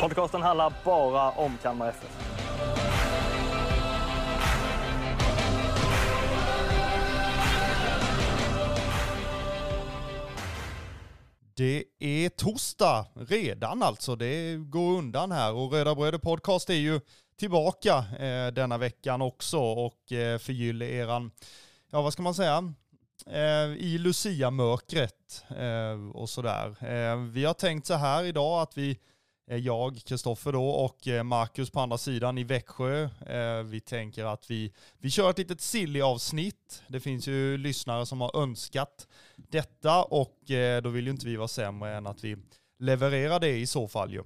Podcasten handlar bara om Kalmar FF. Det är torsdag redan alltså. Det går undan här och Röda Bröder Podcast är ju tillbaka eh, denna veckan också och eh, förgyller eran, ja vad ska man säga, eh, i Lucia-mörkret eh, och sådär. Eh, vi har tänkt så här idag att vi Eh, jag, Kristoffer då, och eh, Marcus på andra sidan i Växjö. Eh, vi tänker att vi, vi kör ett litet silly-avsnitt. Det finns ju lyssnare som har önskat detta och då vill ju inte vi vara sämre än att vi levererar det i så fall ju.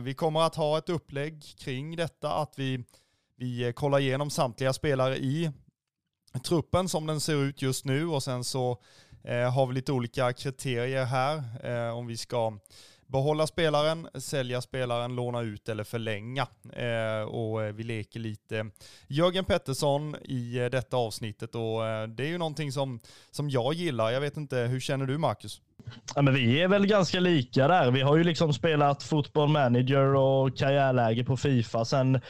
Vi kommer att ha ett upplägg kring detta, att vi, vi kollar igenom samtliga spelare i truppen som den ser ut just nu och sen så har vi lite olika kriterier här om vi ska behålla spelaren, sälja spelaren, låna ut eller förlänga. Eh, och eh, vi leker lite Jörgen Pettersson i eh, detta avsnittet och eh, det är ju någonting som, som jag gillar. Jag vet inte, hur känner du Marcus? Ja, men vi är väl ganska lika där. Vi har ju liksom spelat fotboll manager och karriärläge på Fifa sen,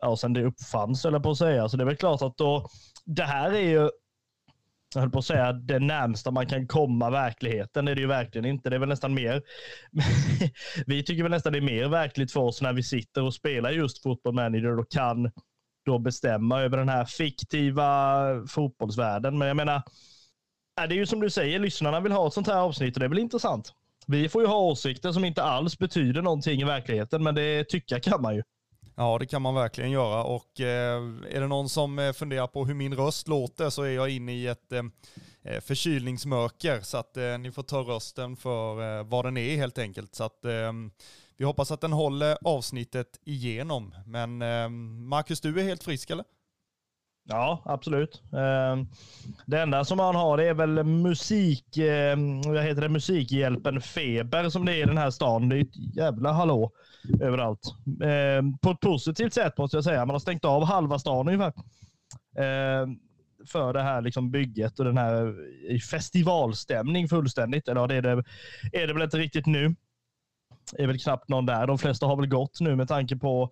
ja, sen det uppfanns, eller på att säga. Så det är väl klart att då, det här är ju, jag höll på att säga, det närmsta man kan komma verkligheten. Det är det ju verkligen inte. Det är väl nästan mer, vi tycker väl nästan det är mer verkligt för oss när vi sitter och spelar just fotboll manager och kan då bestämma över den här fiktiva fotbollsvärlden. Men jag menar, det är ju som du säger, lyssnarna vill ha ett sånt här avsnitt och det är väl intressant. Vi får ju ha åsikter som inte alls betyder någonting i verkligheten, men det tycka kan man ju. Ja, det kan man verkligen göra och eh, är det någon som eh, funderar på hur min röst låter så är jag inne i ett eh, eh, förkylningsmörker så att eh, ni får ta rösten för eh, vad den är helt enkelt. Så att eh, vi hoppas att den håller avsnittet igenom. Men eh, Marcus, du är helt frisk eller? Ja, absolut. Eh, det enda som man har det är väl musik, vad heter det, Musikhjälpen Feber som det är i den här stan. Det är ett jävla hallå överallt. Eh, På ett positivt sätt måste jag säga. Man har stängt av halva stan ungefär. Eh, För det här liksom bygget och den här eh, festivalstämning fullständigt. Eller ja, det är det, är det väl inte riktigt nu. Det är väl knappt någon där. De flesta har väl gått nu med tanke på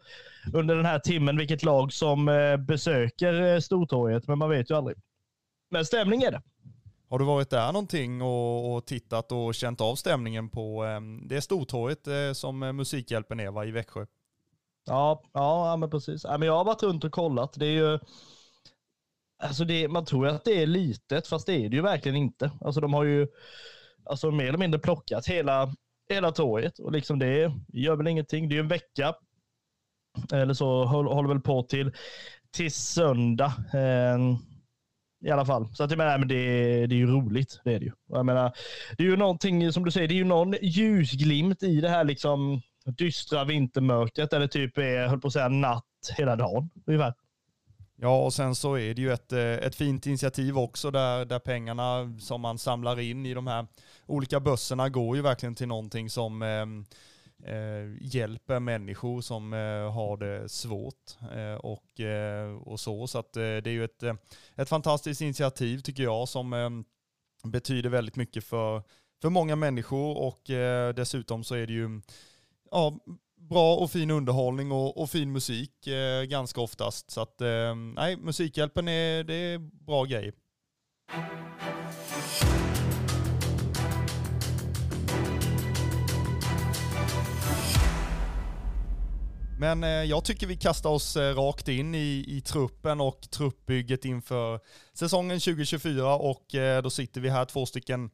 under den här timmen vilket lag som eh, besöker eh, Stortorget, men man vet ju aldrig. Men stämning är det. Har du varit där någonting och, och tittat och känt av stämningen på eh, det är Stortorget eh, som eh, Musikhjälpen är va, i Växjö? Ja, ja, men precis. Ja, men jag har varit runt och kollat. Det är ju, alltså det, man tror att det är litet, fast det är det ju verkligen inte. Alltså de har ju alltså, mer eller mindre plockat hela, hela torget och liksom det gör väl ingenting. Det är ju en vecka. Eller så håller, håller väl på till, till söndag. Eh, i alla fall. Så att jag menar, men det, det är ju roligt. Det är det ju. Jag menar, det är ju någonting, som du säger, det är ju någon ljusglimt i det här liksom dystra vintermörkret. Eller typ är, jag höll på att säga, natt hela dagen. Ungefär. Ja, och sen så är det ju ett, eh, ett fint initiativ också där, där pengarna som man samlar in i de här olika bössorna går ju verkligen till någonting som eh, eh, hjälper människor som eh, har det svårt eh, och, eh, och så. Så att eh, det är ju ett, eh, ett fantastiskt initiativ tycker jag som eh, betyder väldigt mycket för, för många människor och eh, dessutom så är det ju ja, bra och fin underhållning och, och fin musik eh, ganska oftast. Så att eh, nej, Musikhjälpen är, det är bra grej. Men eh, jag tycker vi kastar oss eh, rakt in i, i truppen och truppbygget inför säsongen 2024 och eh, då sitter vi här två stycken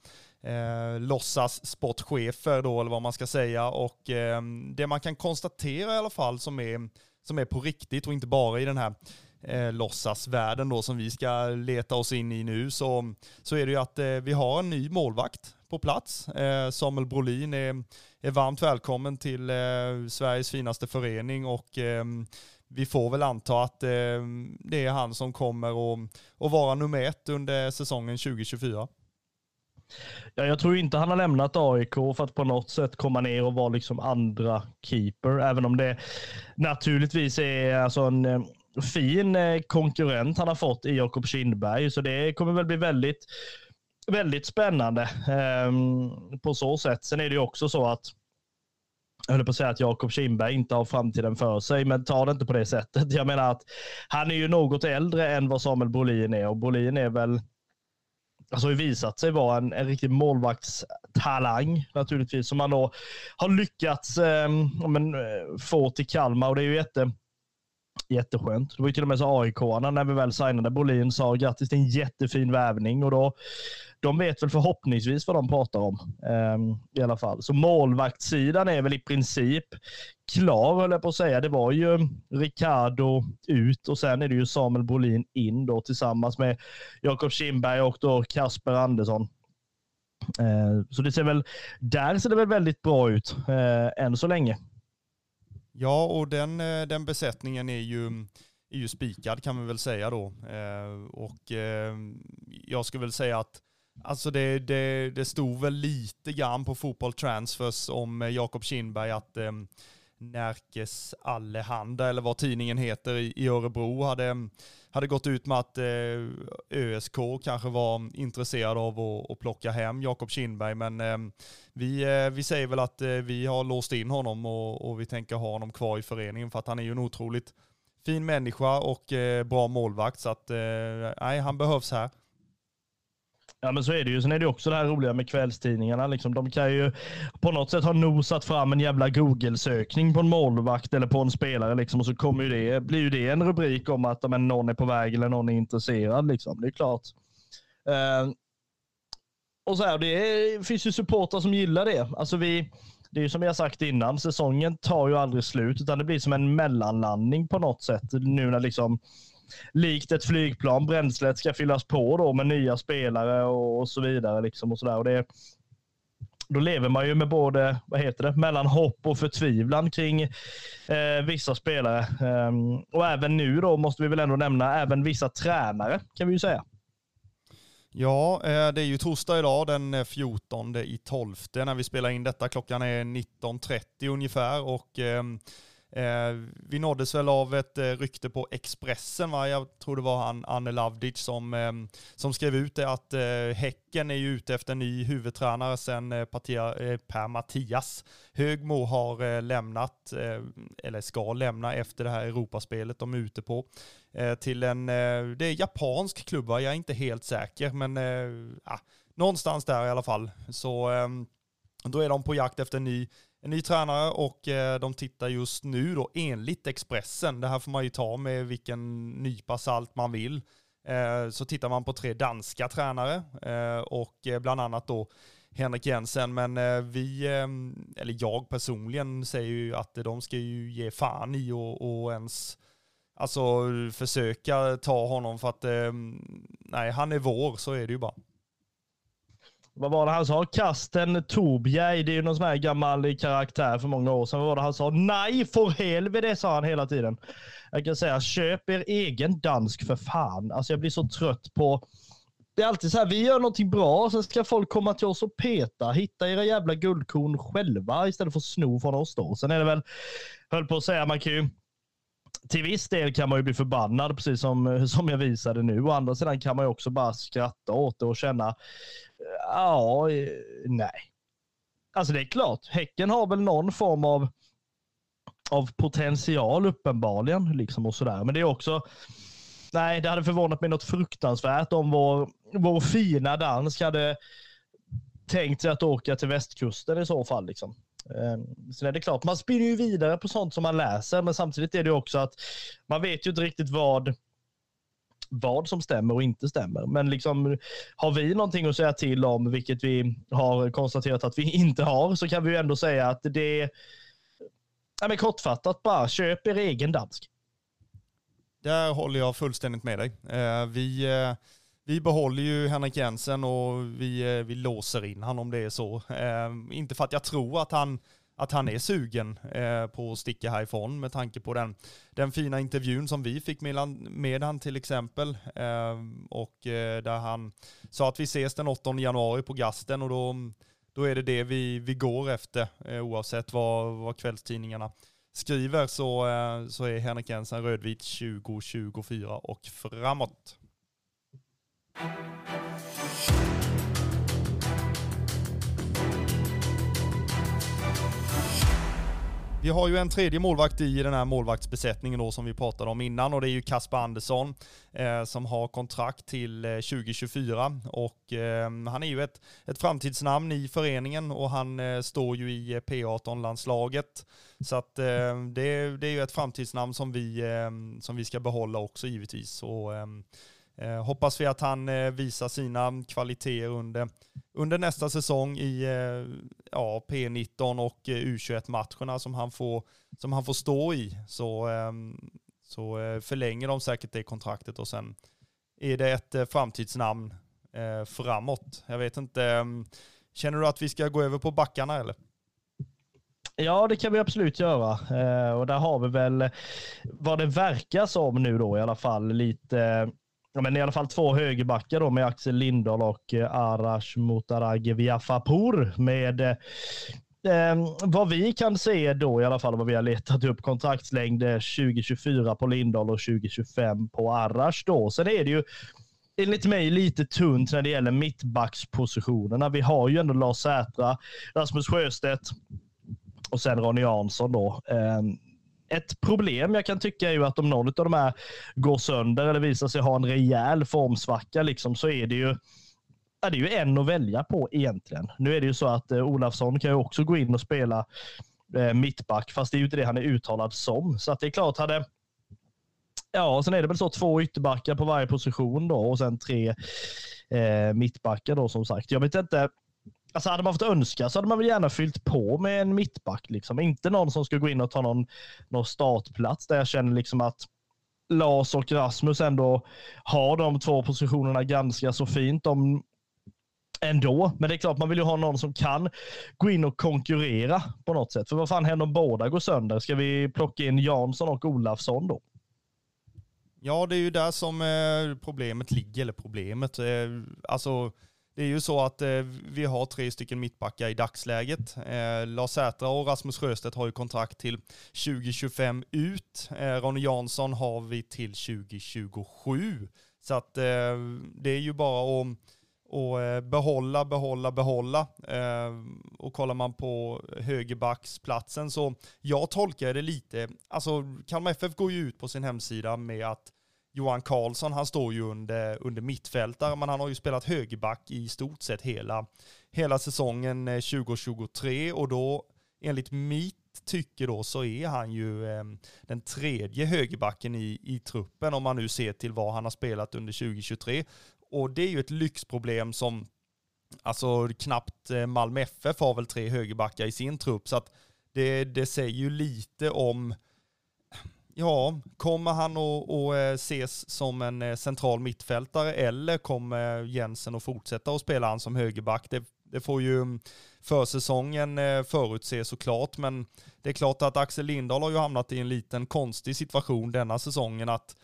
eh, låtsas sportchefer då eller vad man ska säga. Och eh, det man kan konstatera i alla fall som är, som är på riktigt och inte bara i den här eh, låtsasvärlden då som vi ska leta oss in i nu så, så är det ju att eh, vi har en ny målvakt på plats. Eh, Samuel Brolin är, är varmt välkommen till eh, Sveriges finaste förening och eh, vi får väl anta att eh, det är han som kommer att, att vara nummer ett under säsongen 2024. Ja, jag tror inte han har lämnat AIK för att på något sätt komma ner och vara liksom andra keeper, även om det naturligtvis är alltså en eh, fin eh, konkurrent han har fått i Jakob Kindberg, så det kommer väl bli väldigt, väldigt spännande eh, på så sätt. Sen är det ju också så att jag höll på att säga att Jakob Kindberg inte har framtiden för sig, men ta det inte på det sättet. Jag menar att han är ju något äldre än vad Samuel Brolin är och Brolin är väl alltså har visat sig vara en, en riktig målvaktstalang naturligtvis som man då har lyckats ehm, eh, men, få till Kalmar och det är ju jätte, jätteskönt. Det var ju till och med så AIK-arna när vi väl signade Bolin sa grattis till en jättefin värvning och då de vet väl förhoppningsvis vad de pratar om um, i alla fall. Så målvaktssidan är väl i princip klar, höll jag på att säga. Det var ju Ricardo ut och sen är det ju Samuel Bolin in då tillsammans med Jakob Kindberg och då Kasper Andersson. Uh, så det ser väl, där ser det väl väldigt bra ut uh, än så länge. Ja, och den, eh, den besättningen är ju, är ju spikad kan vi väl säga då. Eh, och eh, jag skulle väl säga att Alltså det, det, det stod väl lite grann på Fotboll Transfers om eh, Jakob Kindberg att eh, Närkes Allehanda, eller vad tidningen heter, i Örebro hade, hade gått ut med att eh, ÖSK kanske var intresserad av att, att plocka hem Jakob Kindberg. Men eh, vi, eh, vi säger väl att eh, vi har låst in honom och, och, vi tänker ha honom kvar i föreningen för att han är ju en otroligt fin människa och eh, bra målvakt. Så att eh, nej, han behövs här. Ja, men så är det ju. Sen är det också det här roliga med kvällstidningarna. Liksom, de kan ju på något sätt ha nosat fram en jävla Google-sökning på en målvakt eller på en spelare. Liksom, och så kommer ju det, blir ju det en rubrik om att men, någon är på väg eller någon är intresserad. Liksom. Det är klart. Uh, och så här, Det finns ju supportrar som gillar det. Alltså vi, det är ju som jag sagt innan, säsongen tar ju aldrig slut, utan det blir som en mellanlandning på något sätt. Nu när liksom likt ett flygplan. Bränslet ska fyllas på då med nya spelare och, så vidare. Liksom och så där. Och det, då lever man ju med både, vad heter det, mellan hopp och förtvivlan kring eh, vissa spelare. Um, och även nu då måste vi väl ändå nämna även vissa tränare kan vi ju säga. Ja, eh, det är ju torsdag idag den eh, 14 i 12 när vi spelar in detta. Klockan är 19.30 ungefär och Eh, Eh, vi nåddes väl av ett eh, rykte på Expressen, va? jag tror det var han Anne Lavdic som, eh, som skrev ut det att eh, Häcken är ju ute efter en ny huvudtränare sen eh, eh, Per Mattias Högmo har eh, lämnat, eh, eller ska lämna efter det här Europaspelet de är ute på, eh, till en, det är japansk klubb va? jag är inte helt säker, men ah, någonstans där i alla fall. Så ehm, då är de på jakt efter en ny en ny tränare och eh, de tittar just nu då enligt Expressen, det här får man ju ta med vilken nypa salt man vill, eh, så tittar man på tre danska tränare eh, och eh, bland annat då Henrik Jensen, men eh, vi, eh, eller jag personligen säger ju att de ska ju ge fan i och, och ens alltså försöka ta honom för att nej, han är vår, så är det ju bara vad var det han sa? Kasten Torbjej, det är ju någon sån här gammal karaktär för många år sedan. Vad var det han sa? Nej, för helvete, sa han hela tiden. Jag kan säga, köp er egen dansk för fan. Alltså jag blir så trött på det är alltid så här, vi gör någonting bra, sen ska folk komma till oss och peta. Hitta era jävla guldkorn själva istället för att sno från oss då. Sen är det väl, höll på att säga, man kan ju till viss del kan man ju bli förbannad, precis som, som jag visade nu. Å andra sidan kan man ju också bara skratta åt det och känna, ja, eh, nej. Alltså det är klart, Häcken har väl någon form av, av potential uppenbarligen. Liksom och sådär. Men det är också, nej, det hade förvånat mig något fruktansvärt om vår, vår fina dansk hade tänkt sig att åka till västkusten i så fall. Liksom. Ehm, Sen är det klart, man spinner ju vidare på sånt som man läser, men samtidigt är det också att man vet ju inte riktigt vad vad som stämmer och inte stämmer. Men liksom, har vi någonting att säga till om, vilket vi har konstaterat att vi inte har, så kan vi ju ändå säga att det är ja, men kortfattat bara, köp er egen dansk. där håller jag fullständigt med dig. Eh, vi, eh, vi behåller ju Henrik Jensen och vi, eh, vi låser in honom om det är så. Inte för att jag tror att han, att han är sugen eh, på att sticka härifrån med tanke på den, den fina intervjun som vi fick med, med han till exempel. Ehm, och eh, där han sa att vi ses den 8 januari på Gasten och då, då är det det vi, vi går efter eh, oavsett vad, vad kvällstidningarna skriver så, eh, så är Henrik Jensen rödvit 2024 och framåt. Vi har ju en tredje målvakt i den här målvaktsbesättningen då som vi pratade om innan och det är ju Kasper Andersson eh, som har kontrakt till eh, 2024 och eh, han är ju ett, ett framtidsnamn i föreningen och han eh, står ju i eh, P18-landslaget. Så att eh, det, det, är ju ett framtidsnamn som vi, eh, som vi ska behålla också givetvis. Och, eh, Eh, hoppas vi att han eh, visar sina kvaliteter under, under nästa säsong i eh, ja, P19 och eh, U21-matcherna som han får, som han får stå i. Så, ehm, så eh, förlänger de säkert det kontraktet och sen är det ett eh, framtidsnamn eh, framåt. Jag vet inte, ehm, känner du att vi ska gå över på backarna eller? Ja, det kan vi absolut göra. Eh, och där har vi väl vad det verkar som nu då i alla fall lite ja, men i alla fall två högerbackar då med Axel Lindahl och eh, Arash Mutaragheviafapour. Med eh, eh, vad vi kan se då i alla fall, vad vi har letat upp kontraktslängd eh, 2024 på Lindahl och 2025 på Arash då. Sen är det ju enligt mig lite tunt när det gäller mittbackspositionerna. Vi har ju ändå Lars Sätra, Rasmus Sjöstedt och sen Ronny Jansson då. Eh, ett problem jag kan tycka är ju att om någon av de här går sönder eller visar sig ha en rejäl formsvacka liksom, så är det ju ja, det är ju en att välja på egentligen. Nu är det ju så att eh, Olafsson kan ju också gå in och spela eh, mittback, fast det är ju inte det han är uttalad som. Så att det är klart, hade Ja, och sen är det väl så två ytterbackar på varje position då och sen tre eh, mittbackar då som sagt. Jag vet inte Alltså hade man fått önska så hade man väl gärna fyllt på med en mittback. Liksom. Inte någon som ska gå in och ta någon, någon startplats där jag känner liksom att Lars och Rasmus ändå har de två positionerna ganska så fint. De, ändå. Men det är klart, man vill ju ha någon som kan gå in och konkurrera på något sätt. För vad fan händer om båda går sönder? Ska vi plocka in Jansson och Olafsson då? Ja, det är ju där som eh, problemet ligger, eller problemet. Eh, alltså, det är ju så att eh, vi har tre stycken mittbackar i dagsläget. Eh, Lars Sätra och Rasmus Sjöstedt har ju kontrakt till 2025 ut. Eh, Ronny Jansson har vi till 2027. Så att eh, det är ju bara att och behålla, behålla, behålla. Eh, och kollar man på högerbacksplatsen så jag tolkar det lite, alltså Kalmar FF går ju ut på sin hemsida med att Johan Karlsson, han står ju under, under mittfältare, men han har ju spelat högerback i stort sett hela, hela säsongen eh, 2023 och då enligt mitt tycke då så är han ju eh, den tredje högerbacken i, i truppen om man nu ser till vad han har spelat under 2023. Och det är ju ett lyxproblem som, alltså knappt eh, Malmö FF har väl tre högerbackar i sin trupp, så att det, det säger ju lite om Ja, kommer han att eh, ses som en eh, central mittfältare eller kommer Jensen att fortsätta att spela han som högerback? Det, det får ju mm, försäsongen eh, förutse såklart, men det är klart att Axel Lindahl har ju hamnat i en liten konstig situation denna säsongen att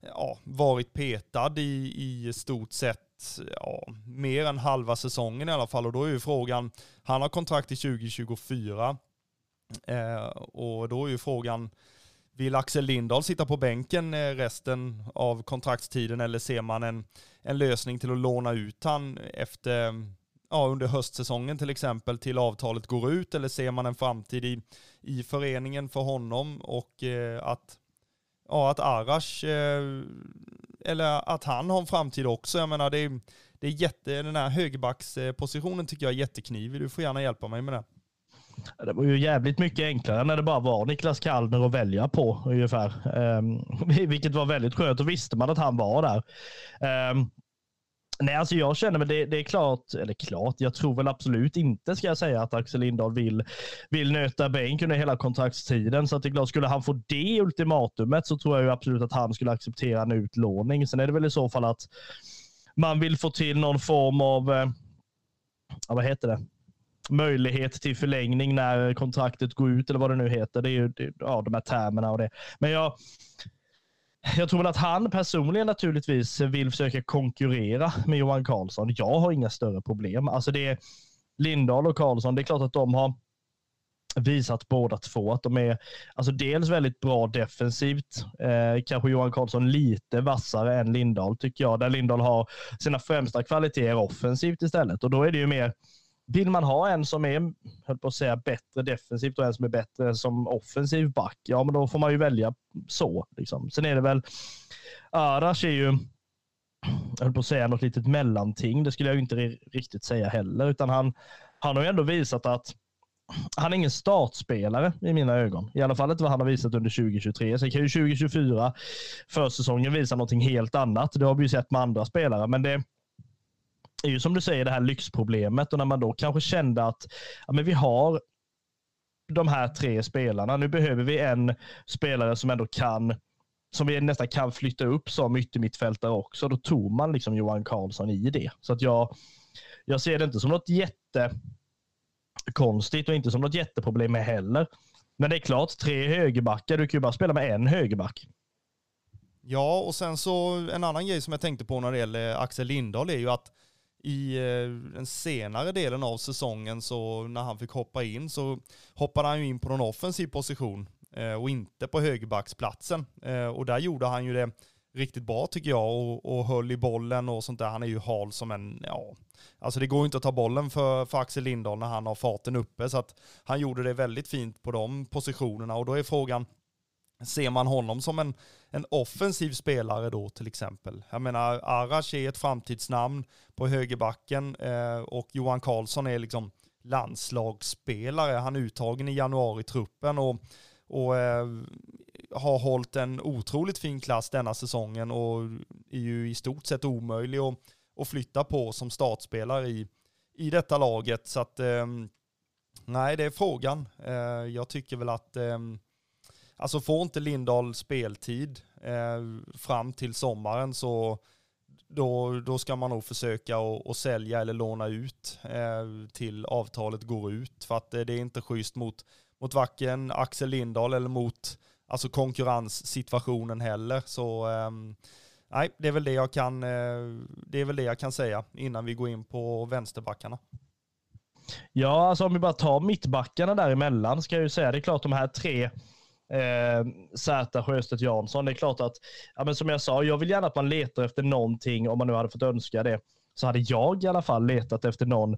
ja, varit petad i, i stort sett ja, mer än halva säsongen i alla fall och då är ju frågan, han har kontrakt till 2024 eh, och då är ju frågan vill Axel Lindahl sitta på bänken eh, resten av kontraktstiden eller ser man en, en lösning till att låna ut han efter, ja, under höstsäsongen till exempel till avtalet går ut eller ser man en framtid i, i föreningen för honom och eh, att, ja, att Arash eh, eller att han har en framtid också. Jag menar det är, det är jätte, den här högerbackspositionen tycker jag är jätteknivig. Du får gärna hjälpa mig med det. Det var ju jävligt mycket enklare när det bara var Niklas Kallner att välja på ungefär. Um, vilket var väldigt skönt. Då visste man att han var där. Um, Nej, alltså jag känner väl det, det är klart, eller klart, jag tror väl absolut inte ska jag säga att Axel Lindahl vill, vill nöta bänk under hela kontraktstiden. Så att det är klart, skulle han få det ultimatumet så tror jag ju absolut att han skulle acceptera en utlåning. Sen är det väl i så fall att man vill få till någon form av, eh, ja, vad heter det? Möjlighet till förlängning när kontraktet går ut eller vad det nu heter. Det är ju det, ja, de här termerna och det. Men jag, jag tror väl att han personligen naturligtvis vill försöka konkurrera med Johan Karlsson. Jag har inga större problem. Alltså det är Lindahl och Karlsson. Det är klart att de har visat båda två att de är alltså dels väldigt bra defensivt. Eh, kanske Johan Karlsson lite vassare än Lindahl tycker jag. Där Lindahl har sina främsta kvaliteter offensivt istället. Och då är det ju mer vill man ha en som är, höll på att säga, bättre defensivt och en som är bättre som offensiv back, ja men då får man ju välja så. Liksom. Sen är det väl, Arash är ju, jag höll på att säga något litet mellanting, det skulle jag ju inte riktigt säga heller, utan han, han har ju ändå visat att han är ingen startspelare i mina ögon. I alla fall inte vad han har visat under 2023. Sen kan ju 2024 försäsongen visa någonting helt annat. Det har vi ju sett med andra spelare, men det, är ju som du säger det här lyxproblemet och när man då kanske kände att ja, men vi har de här tre spelarna. Nu behöver vi en spelare som ändå kan som vi nästan kan flytta upp som yttermittfältare också. Då tog man liksom Johan Karlsson i det. Så att jag, jag ser det inte som något jättekonstigt och inte som något jätteproblem heller. Men det är klart, tre högerbackar, du kan ju bara spela med en högerback. Ja, och sen så en annan grej som jag tänkte på när det gäller Axel Lindahl är ju att i eh, den senare delen av säsongen så när han fick hoppa in så hoppade han ju in på någon offensiv position eh, och inte på högerbacksplatsen. Eh, och där gjorde han ju det riktigt bra tycker jag och, och höll i bollen och sånt där. Han är ju hal som en, ja, alltså det går inte att ta bollen för, för Axel Lindahl när han har farten uppe så att han gjorde det väldigt fint på de positionerna och då är frågan, ser man honom som en, en offensiv spelare då till exempel? Jag menar, Arash är ett framtidsnamn på högerbacken eh, och Johan Karlsson är liksom landslagsspelare. Han är uttagen i januari-truppen och, och eh, har hållit en otroligt fin klass denna säsongen och är ju i stort sett omöjlig att, att flytta på som startspelare i, i detta laget. Så att, eh, nej, det är frågan. Eh, jag tycker väl att eh, Alltså får inte Lindahl speltid eh, fram till sommaren så då, då ska man nog försöka att sälja eller låna ut eh, till avtalet går ut. För att eh, det är inte schysst mot, mot varken Axel Lindahl eller mot alltså konkurrenssituationen heller. Så eh, nej, det är väl det jag kan, eh, det är väl det jag kan säga innan vi går in på vänsterbackarna. Ja, alltså om vi bara tar mittbackarna däremellan ska jag ju säga, det är klart de här tre eh, Zäta, Sjöstedt, Jansson. Det är klart att, ja, men som jag sa, jag vill gärna att man letar efter någonting om man nu hade fått önska det. Så hade jag i alla fall letat efter någon,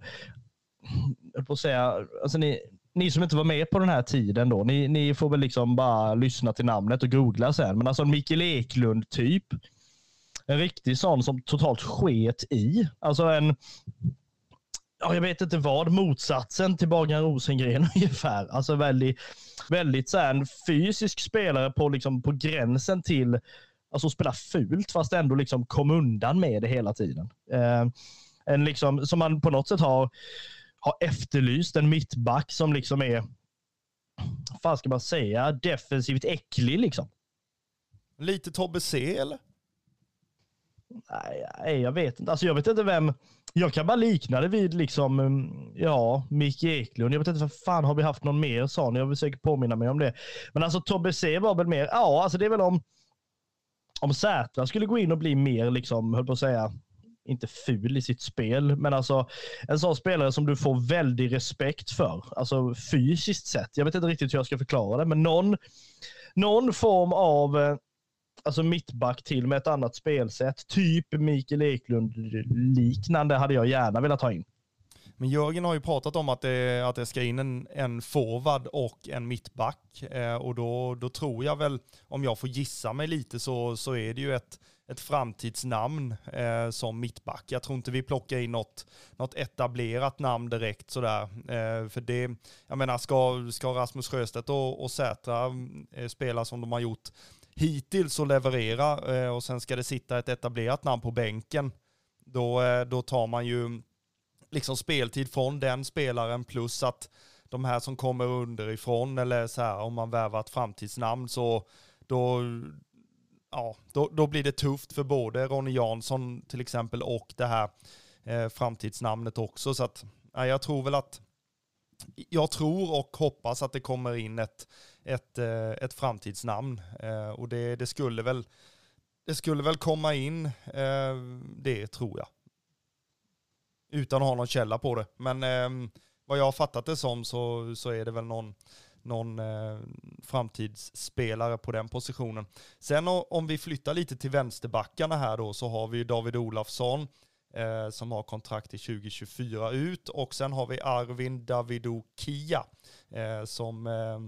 jag på att säga, alltså ni, ni som inte var med på den här tiden då, ni, ni får väl liksom bara lyssna till namnet och googla sen. Men alltså Mikael Eklund typ. En riktig sån som totalt sket i. Alltså en, ja, jag vet inte vad, motsatsen till Bagan Rosengren ungefär. Alltså väldigt, väldigt så här, en fysisk spelare på, liksom, på gränsen till alltså spela fult fast ändå liksom kom undan med det hela tiden. Eh, en liksom, som man på något sätt har, har efterlyst, en mittback som liksom är, vad ska man säga, defensivt äcklig liksom. Lite Tobbe C eller? Nej, jag vet inte. Alltså, jag vet inte vem. Jag kan bara likna det vid liksom, mm, ja, Micke Eklund. Jag vet inte, för fan har vi haft någon mer sån? Jag vill säkert påminna mig om det. Men alltså Tobbe C var väl mer, ja, alltså det är väl om, om Sätra skulle gå in och bli mer, liksom, höll på att säga, inte ful i sitt spel, men alltså en sån spelare som du får väldig respekt för, alltså fysiskt sett. Jag vet inte riktigt hur jag ska förklara det, men någon, någon form av eh, alltså mittback till med ett annat spelsätt. Typ Mikael Eklund-liknande hade jag gärna velat ha in. Men Jörgen har ju pratat om att det, att det ska in en, en forward och en mittback. Eh, och då, då tror jag väl, om jag får gissa mig lite, så, så är det ju ett, ett framtidsnamn eh, som mittback. Jag tror inte vi plockar in något, något etablerat namn direkt sådär. Eh, för det, jag menar, ska, ska Rasmus Sjöstedt och, och Sätra mm, eh, spela som de har gjort hittills och leverera eh, och sen ska det sitta ett etablerat namn på bänken. Då, eh, då tar man ju liksom speltid från den spelaren plus att de här som kommer underifrån eller så här om man värvar ett framtidsnamn så då, ja, då, då blir det tufft för både Ronny Jansson till exempel och det här eh, framtidsnamnet också. Så att ja, jag tror väl att jag tror och hoppas att det kommer in ett, ett, eh, ett framtidsnamn eh, och det, det skulle väl det skulle väl komma in eh, det tror jag. Utan att ha någon källa på det. Men vad jag har fattat det som så, så är det väl någon, någon framtidsspelare på den positionen. Sen om vi flyttar lite till vänsterbackarna här då så har vi David Olafsson eh, som har kontrakt till 2024 ut och sen har vi Arvin Davidokia eh, som eh,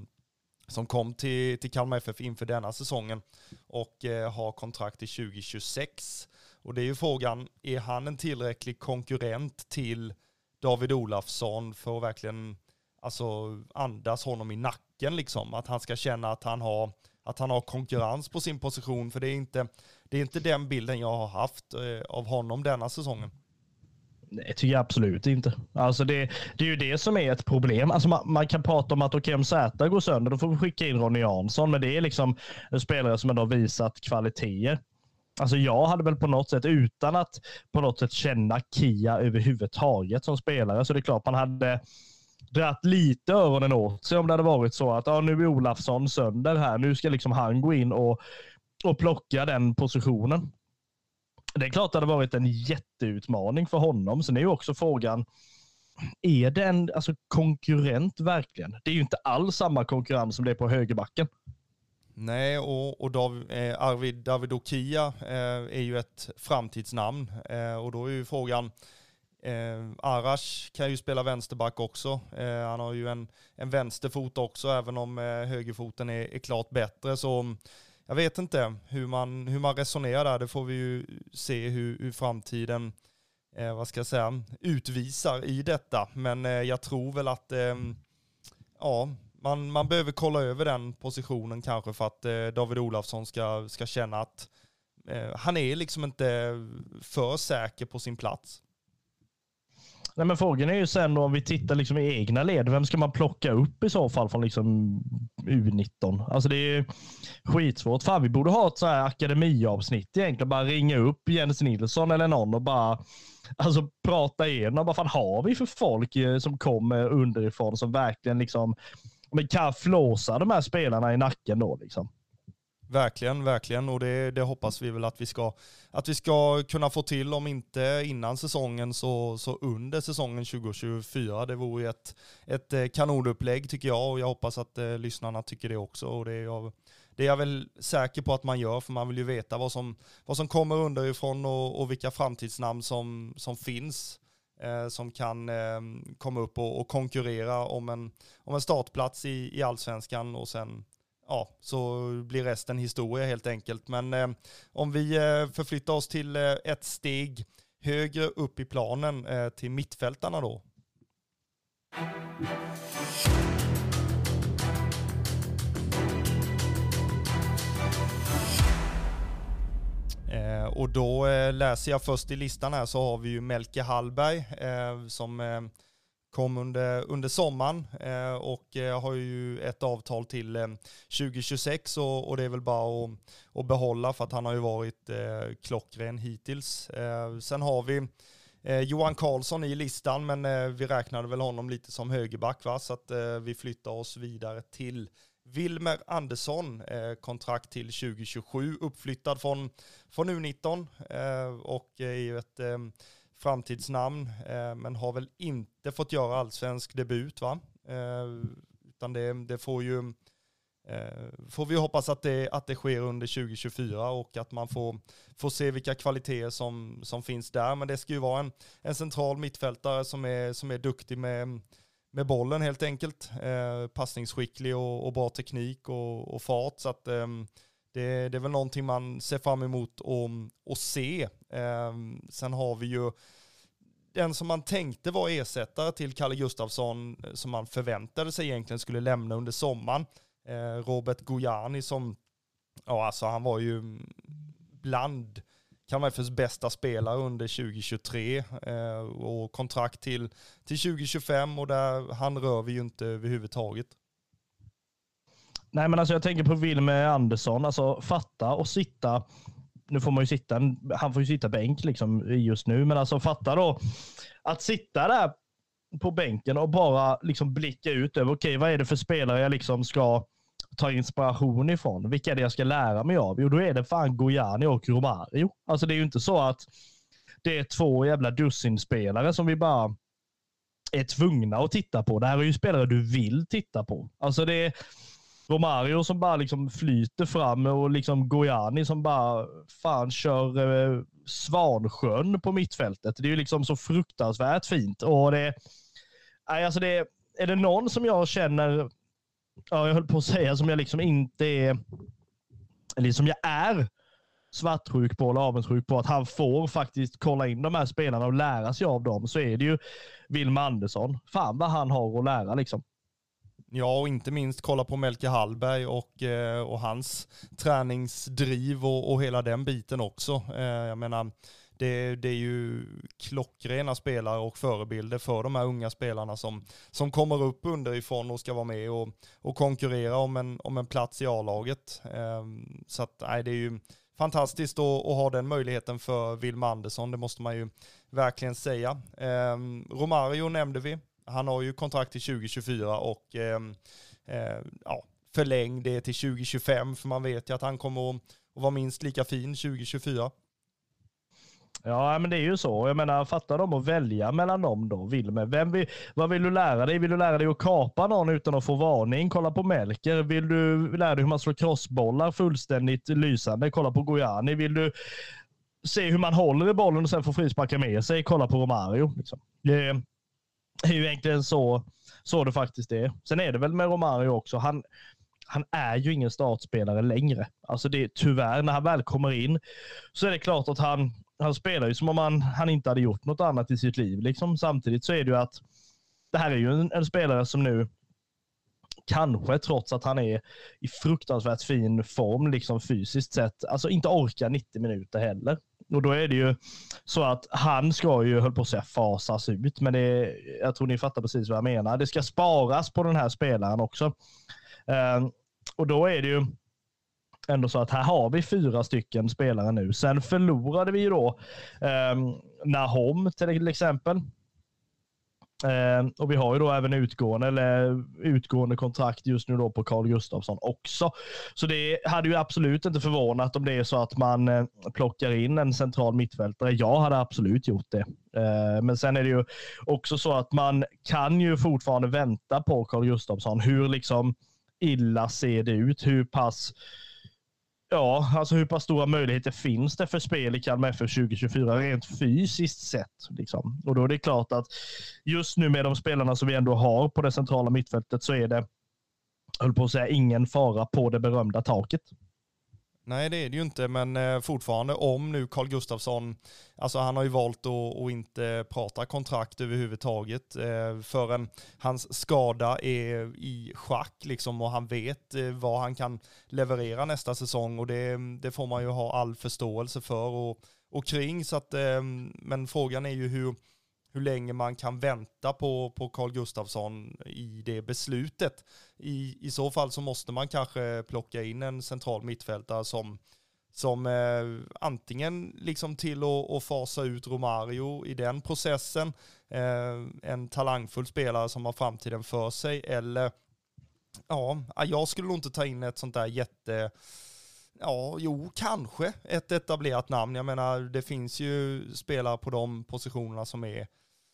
som kom till, till Kalmar FF inför denna säsongen och eh, har kontrakt till 2026. Och det är ju frågan, är han en tillräcklig konkurrent till David Olafsson för att verkligen alltså, andas honom i nacken liksom? Att han ska känna att han har, att han har konkurrens på sin position, för det är inte, det är inte den bilden jag har haft eh, av honom denna säsongen. Det tycker jag absolut inte. Alltså det, det är ju det som är ett problem. Alltså man, man kan prata om att okej, om Zäta går sönder, då får vi skicka in Ronny Jansson, men det är liksom en spelare som ändå visat kvaliteter. Alltså jag hade väl på något sätt, utan att på något sätt känna Kia överhuvudtaget som spelare, så det är klart man hade dratt lite öronen åt sig om det hade varit så att ja, nu är Olafsson sönder här. Nu ska liksom han gå in och, och plocka den positionen. Det är klart att det hade varit en jätteutmaning för honom. Sen är ju också frågan, är det en alltså, konkurrent verkligen? Det är ju inte alls samma konkurrens som det är på högerbacken. Nej, och, och Dav, eh, Arvid David Okia eh, är ju ett framtidsnamn. Eh, och då är ju frågan, eh, Arash kan ju spela vänsterback också. Eh, han har ju en, en vänsterfot också, även om eh, högerfoten är, är klart bättre. Så jag vet inte hur man, hur man resonerar där. Det får vi ju se hur, hur framtiden eh, vad ska jag säga, utvisar i detta. Men eh, jag tror väl att eh, ja, man, man behöver kolla över den positionen kanske för att eh, David Olafsson ska, ska känna att eh, han är liksom inte för säker på sin plats. Nej, men frågan är ju sen om vi tittar liksom i egna led, vem ska man plocka upp i så fall från liksom U19? Alltså det är skitsvårt. Fan, vi borde ha ett så här akademiavsnitt egentligen. Bara ringa upp Jens Nilsson eller någon och bara alltså, prata igenom vad fan har vi för folk eh, som kommer underifrån som verkligen liksom men kan flåsa de här spelarna i nacken då liksom. Verkligen, verkligen. Och det, det, hoppas vi väl att vi, ska, att vi ska kunna få till, om inte innan säsongen så, så under säsongen 2024. Det vore ett, ett eh, kanonupplägg tycker jag och jag hoppas att eh, lyssnarna tycker det också. Och det, är jag, det är jag väl säker på att man gör, för man vill ju veta vad som, vad som kommer underifrån och, och vilka framtidsnamn som, som finns. Eh, som kan eh, komma upp och, och, konkurrera om en, om en startplats i, i allsvenskan och sen ja, så blir resten historia helt enkelt. Men eh, om vi eh, förflyttar oss till eh, ett steg högre upp i planen eh, till mittfältarna då. Eh, och då eh, läser jag först i listan här så har vi ju Melke Hallberg eh, som eh, kom under, under sommaren eh, och jag har ju ett avtal till eh, 2026 och, och, det är väl bara att, att behålla för att han har ju varit eh, klockren hittills. Eh, sen har vi eh, Johan Karlsson i listan men eh, vi räknade väl honom lite som högerback va? så att eh, vi flyttar oss vidare till Wilmer Andersson, eh, kontrakt till 2027, uppflyttad från, från U19 och är ju ett framtidsnamn, eh, men har väl inte fått göra allsvensk debut va? Eh, utan det, det får ju eh, får vi hoppas att det, att det sker under 2024 och att man får, får se vilka kvaliteter som, som finns där. Men det ska ju vara en, en central mittfältare som är, som är duktig med, med bollen helt enkelt. Eh, passningsskicklig och, och, bra teknik och, och fart. Så att, eh, det, det, är väl någonting man ser fram emot att se. Eh, sen har vi ju den som man tänkte var ersättare till Kalle Gustafsson, eh, som man förväntade sig egentligen skulle lämna under sommaren. Eh, Robert Gojani som, ja alltså han var ju bland Kalmar FFs bästa spelare under 2023 eh, och kontrakt till, till 2025 och där han rör vi ju inte överhuvudtaget. Nej, men alltså jag tänker på Wilmer Andersson. Alltså fatta och sitta. Nu får man ju sitta, han får ju sitta bänk liksom just nu, men alltså fatta då att sitta där på bänken och bara liksom blicka ut över, okej, okay, vad är det för spelare jag liksom ska ta inspiration ifrån? Vilka är det jag ska lära mig av? Jo, då är det fan Gojani och Romario. Alltså det är ju inte så att det är två jävla dussinspelare som vi bara är tvungna att titta på. Det här är ju spelare du vill titta på. Alltså det är Romario som bara liksom flyter fram och liksom Gojani som bara fan kör eh, Svansjön på mittfältet. Det är ju liksom så fruktansvärt fint. Och det, nej, alltså det, är det någon som jag känner ja, jag höll på att säga som jag liksom inte är, eller som jag är svartsjuk på eller avundsjuk på att han får faktiskt kolla in de här spelarna och lära sig av dem, så är det ju Wilma Andersson. Fan vad han har att lära liksom. Ja, och inte minst kolla på Melke Hallberg och, eh, och hans träningsdriv och, och hela den biten också. Eh, jag menar, det, det, är ju klockrena spelare och förebilder för de här unga spelarna som, som kommer upp underifrån och ska vara med och, och konkurrera om en, om en plats i A-laget. Ehm, så att, nej, det är ju fantastiskt att, att, ha den möjligheten för Wilma Andersson, det måste man ju verkligen säga. Ehm, Romario nämnde vi, han har ju kontrakt till 2024 och eh, eh, ja, förläng det till 2025 för man vet ju att han kommer att, att vara minst lika fin 2024. Ja, men det är ju så. Jag menar, fatta dem att välja mellan dem då, Wilmer. Vem vill, vad vill du lära dig? Vill du lära dig att kapa någon utan att få varning? Kolla på Melker. Vill du lära dig hur man slår crossbollar fullständigt lysande? Kolla på Gojani. Vill du se hur man håller i bollen och sen får frisparka med sig? Kolla på Romario. Liksom. Det är ju egentligen så, så det faktiskt är. Sen är det väl med Romario också. Han, han är ju ingen startspelare längre. Alltså det tyvärr, när han väl kommer in så är det klart att han, han spelar ju som om han, han inte hade gjort något annat i sitt liv. Liksom. Samtidigt så är det ju att det här är ju en, en spelare som nu kanske trots att han är i fruktansvärt fin form liksom fysiskt sett, alltså inte orkar 90 minuter heller. Och då är det ju så att han ska ju, höll på att säga, fasas ut, men det, jag tror ni fattar precis vad jag menar. Det ska sparas på den här spelaren också. Ehm, och då är det ju ändå så att här har vi fyra stycken spelare nu. Sen förlorade vi ju då eh, Nahom till exempel. Eh, och vi har ju då även utgående, eller utgående kontrakt just nu då på Carl Gustafsson också. Så det hade ju absolut inte förvånat om det är så att man eh, plockar in en central mittfältare. Jag hade absolut gjort det. Eh, men sen är det ju också så att man kan ju fortfarande vänta på Carl Gustafsson. Hur liksom illa ser det ut? Hur pass Ja, alltså hur pass stora möjligheter finns det för spel i Kalmar FF 2024 rent fysiskt sett? Liksom? Och då är det klart att just nu med de spelarna som vi ändå har på det centrala mittfältet så är det, höll på att säga, ingen fara på det berömda taket. Nej, det är det ju inte, men eh, fortfarande om nu Carl Gustafsson, alltså han har ju valt att, att inte prata kontrakt överhuvudtaget eh, förrän hans skada är i schack liksom och han vet eh, vad han kan leverera nästa säsong och det, det får man ju ha all förståelse för och, och kring. Så att, eh, men frågan är ju hur, hur länge man kan vänta på, på Carl Gustafsson i det beslutet. I, I så fall så måste man kanske plocka in en central mittfältare som, som eh, antingen liksom till att, fasa ut Romario i den processen, eh, en talangfull spelare som har framtiden för sig, eller ja, jag skulle nog inte ta in ett sånt där jätte Ja, jo, kanske ett etablerat namn. Jag menar, det finns ju spelare på de positionerna som är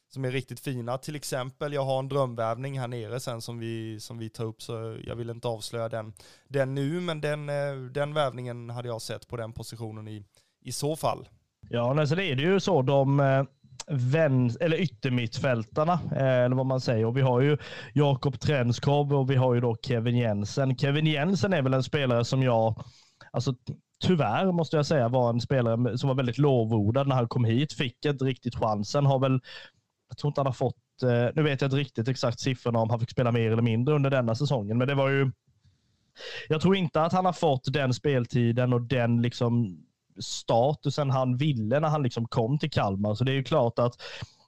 som är riktigt fina. Till exempel, jag har en drömvärvning här nere sen som vi, som vi tar upp, så jag vill inte avslöja den, den nu, men den, eh, den värvningen hade jag sett på den positionen i, i så fall. Ja, men så det är det ju så. De eh, vän, eller yttermittfältarna, eh, eller vad man säger. Och vi har ju Jakob Trenskov och vi har ju då Kevin Jensen. Kevin Jensen är väl en spelare som jag, alltså tyvärr måste jag säga, var en spelare som var väldigt lovordad när han kom hit. Fick inte riktigt chansen. Har väl jag tror inte han har fått, eh, nu vet jag inte riktigt exakt siffrorna om han fick spela mer eller mindre under denna säsongen, men det var ju, jag tror inte att han har fått den speltiden och den liksom statusen han ville när han liksom kom till Kalmar. Så det är ju klart att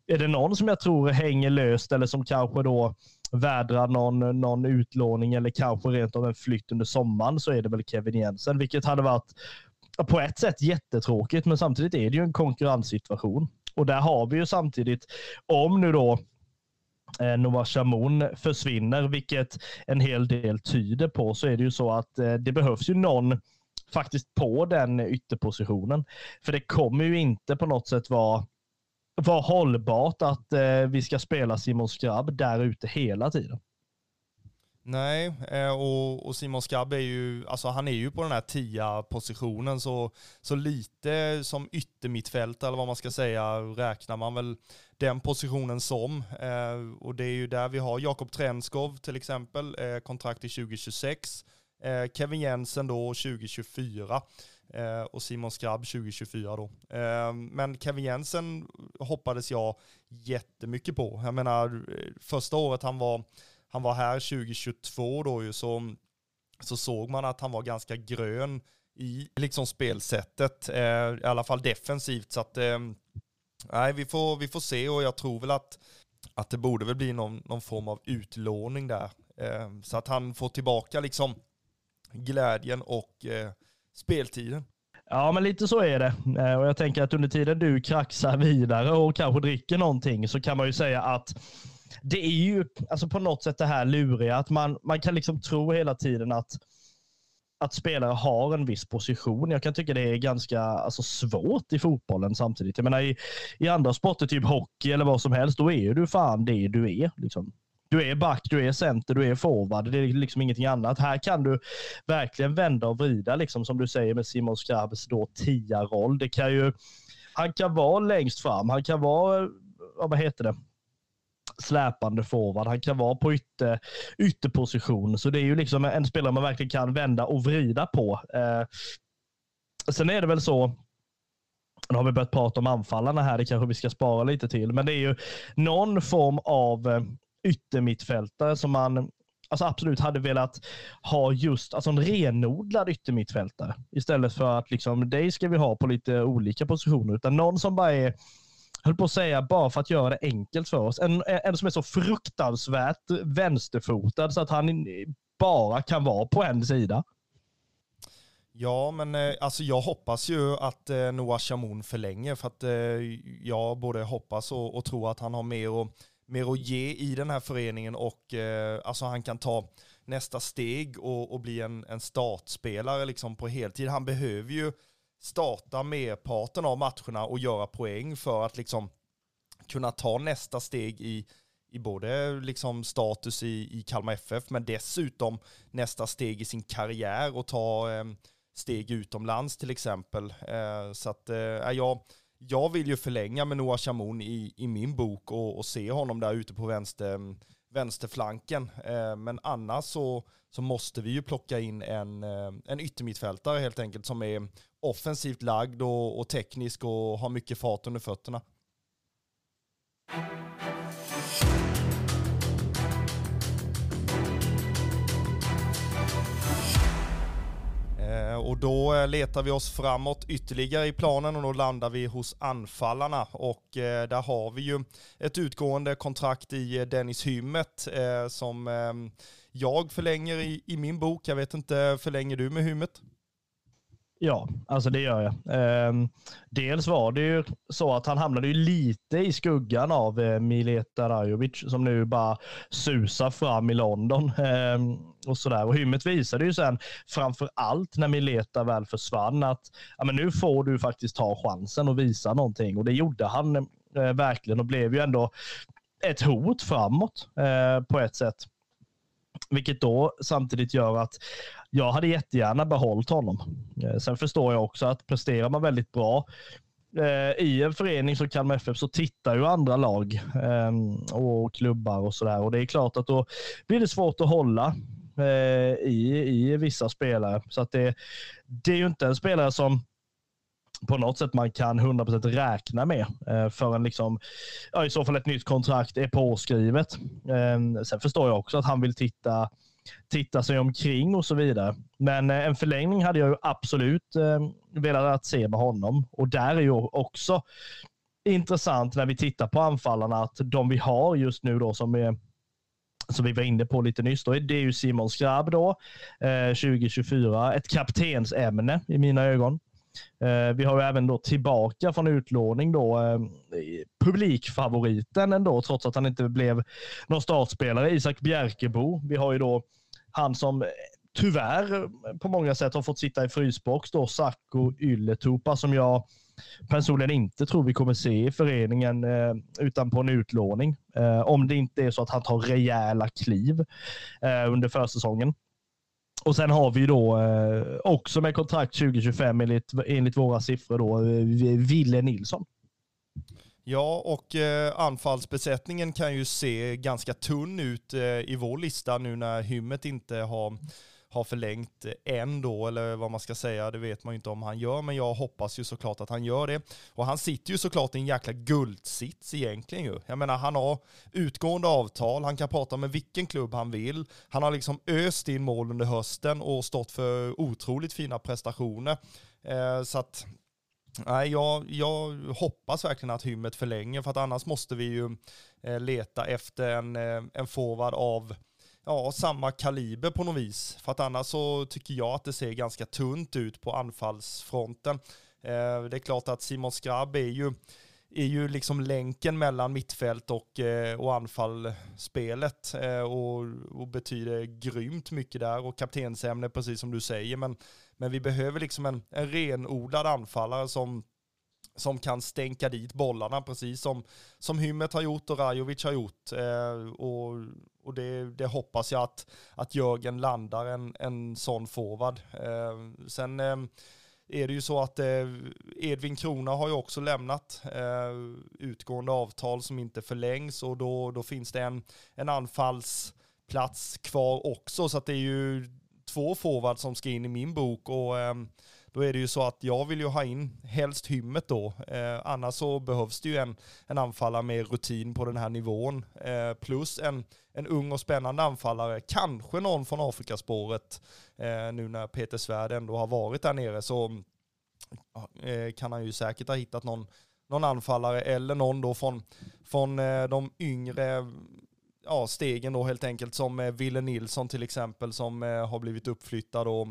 är det någon som jag tror hänger löst eller som kanske då vädrar någon, någon utlåning eller kanske rent av en flytt under sommaren så är det väl Kevin Jensen, vilket hade varit på ett sätt jättetråkigt, men samtidigt är det ju en konkurrenssituation. Och där har vi ju samtidigt, om nu då eh, Noah Shamoun försvinner, vilket en hel del tyder på, så är det ju så att eh, det behövs ju någon faktiskt på den ytterpositionen. För det kommer ju inte på något sätt vara vara hållbart att eh, vi ska spela Simon Skrabb där ute hela tiden. Nej, eh, och, och Simon Skabb är ju, alltså han är ju på den här tia positionen så, så lite som yttermittfältare eller vad man ska säga räknar man väl den positionen som. Eh, och det är ju där vi har Jakob Trenskov till exempel, eh, kontrakt i 2026. Kevin Jensen då 2024 Eh, och Simon Skrabb 2024 då. Eh, men Kevin Jensen hoppades jag jättemycket på. Jag menar, första året han var han var här 2022 då ju så, så såg man att han var ganska grön i liksom spelsättet, eh, i alla fall defensivt. Så att, eh, nej, vi får, vi får se och jag tror väl att, att det borde väl bli någon, någon form av utlåning där. Eh, så att han får tillbaka liksom glädjen och eh, speltiden. Ja, men lite så är det. Eh, och jag tänker att under tiden du kraxar vidare och kanske dricker någonting så kan man ju säga att det är ju alltså på något sätt det här luriga att man, man kan liksom tro hela tiden att att spelare har en viss position. Jag kan tycka det är ganska alltså, svårt i fotbollen samtidigt. Jag menar i, i andra sporter, typ hockey eller vad som helst, då är ju du fan det du är. Liksom. Du är back, du är center, du är forward. Det är liksom ingenting annat. Här kan du verkligen vända och vrida, liksom som du säger med Simon Skrabbs då tia-roll. Det kan ju, han kan vara längst fram, han kan vara, vad heter det, släpande forward. Han kan vara på ytter, ytterposition. Så det är ju liksom en spelare man verkligen kan vända och vrida på. Eh, sen är det väl så, nu har vi börjat prata om anfallarna här, det kanske vi ska spara lite till, men det är ju någon form av eh, yttermittfältare som man alltså absolut hade velat ha just alltså en renodlad yttermittfältare istället för att liksom, dig ska vi ha på lite olika positioner, utan någon som bara är höll på att säga, bara för att göra det enkelt för oss. En, en som är så fruktansvärt vänsterfotad så att han bara kan vara på en sida. Ja, men eh, alltså jag hoppas ju att eh, Noah Shamoun förlänger för att eh, jag både hoppas och, och tror att han har mer, att mer att ge i den här föreningen och eh, alltså han kan ta nästa steg och, och bli en, en startspelare liksom på heltid. Han behöver ju starta merparten av matcherna och göra poäng för att liksom kunna ta nästa steg i, i både liksom status i, i Kalmar FF, men dessutom nästa steg i sin karriär och ta eh, steg utomlands till exempel. Eh, så att eh, jag, jag vill ju förlänga med Noah Chamoun i, i min bok och, och se honom där ute på vänster, vänsterflanken. Eh, men annars så, så måste vi ju plocka in en, eh, en yttermittfältare helt enkelt som är offensivt lagd och, och teknisk och har mycket fart under fötterna. Eh, och då eh, letar vi oss framåt ytterligare i planen och då landar vi hos anfallarna. Och eh, där har vi ju ett utgående kontrakt i Dennis Hymmet som ehm, jag förlänger i, min bok. Jag vet inte, förlänger du med Hymmet? Ja, alltså det gör jag. Ehm, dels var det ju så att han hamnade ju lite i skuggan av eh, Mileta Rajovic som nu bara susar fram i London. Ehm, och sådär. Och Hymmet visade ju sen, framför allt när Mileta väl försvann, att ja, men nu får du faktiskt ta chansen och visa någonting. Och det gjorde han eh, verkligen och blev ju ändå ett hot framåt eh, på ett sätt. Vilket då samtidigt gör att jag hade jättegärna behållit honom. Eh, sen förstår jag också att presterar man väldigt bra eh, i en förening som Kalmar FF så tittar ju andra lag eh, och klubbar och sådär. Och det är klart att då blir det svårt att hålla i, i vissa spelare. Så att det, det är ju inte en spelare som på något sätt man kan 100% räkna med förrän liksom, ja, i så fall ett nytt kontrakt är påskrivet. Sen förstår jag också att han vill titta titta sig omkring och så vidare. Men eh, en förlängning hade jag ju absolut eh, velat se med honom och där är ju också intressant när vi tittar på anfallarna att de vi har just nu då som är som vi var inne på lite nyss, då, det är ju Simon Skrabb då, eh, 2024. Ett kaptensämne i mina ögon. Eh, vi har ju även då tillbaka från utlåning då eh, publikfavoriten ändå, trots att han inte blev någon startspelare, Isak Bjerkebo. Vi har ju då han som eh, tyvärr på många sätt har fått sitta i frysbox då, Sacco Ylletupa som jag personligen inte tror vi kommer se i föreningen eh, utan på en utlåning. Eh, om det inte är så att han tar rejäla kliv eh, under försäsongen. Och sen har vi då eh, också med kontrakt 2025 enligt, enligt våra siffror då, eh, Ville Nilsson. Ja, och eh, anfallsbesättningen kan ju se ganska tunn ut eh, i vår lista nu när Hymmet inte har har förlängt än då, eller vad man ska säga, det vet man ju inte om han gör, men jag hoppas ju såklart att han gör det. Och han sitter ju såklart i en jäkla guldsits egentligen ju. Jag menar, han har utgående avtal, han kan prata med vilken klubb han vill, han har liksom öst in mål under hösten och stått för otroligt fina prestationer. Eh, så att Nej, jag, jag, hoppas verkligen att hymmet förlänger för att annars måste vi ju eh, leta efter en, eh, en forward av ja, samma kaliber på något vis. För att annars så tycker jag att det ser ganska tunt ut på anfallsfronten. Eh, det är klart att Simon Skrabb är ju, är ju liksom länken mellan mittfält och, och anfallsspelet och, och betyder grymt mycket där och kaptensämne precis som du säger. Men, men vi behöver liksom en, en renodlad anfallare som som kan stänka dit bollarna, precis som, som Hymmet har gjort och Rajovic har gjort. Eh, och och det, det, hoppas jag att, att Jörgen landar en, en sån forward. Eh, sen eh, är det ju så att eh, Edvin Krona har ju också lämnat eh, utgående avtal som inte förlängs och då, då finns det en, en anfallsplats kvar också. Så att det är ju två forwards som ska in i min bok och ehm, då är det ju så att jag vill ju ha in helst hymmet då. Eh, annars så behövs det ju en, en anfallare med rutin på den här nivån. Eh, plus en, en ung och spännande anfallare, kanske någon från Afrikaspåret. Eh, nu när Peter Svärd ändå har varit där nere så eh, kan han ju säkert ha hittat någon, någon anfallare eller någon då från, från eh, de yngre ja, stegen då helt enkelt som eh, Ville Nilsson till exempel som eh, har blivit uppflyttad och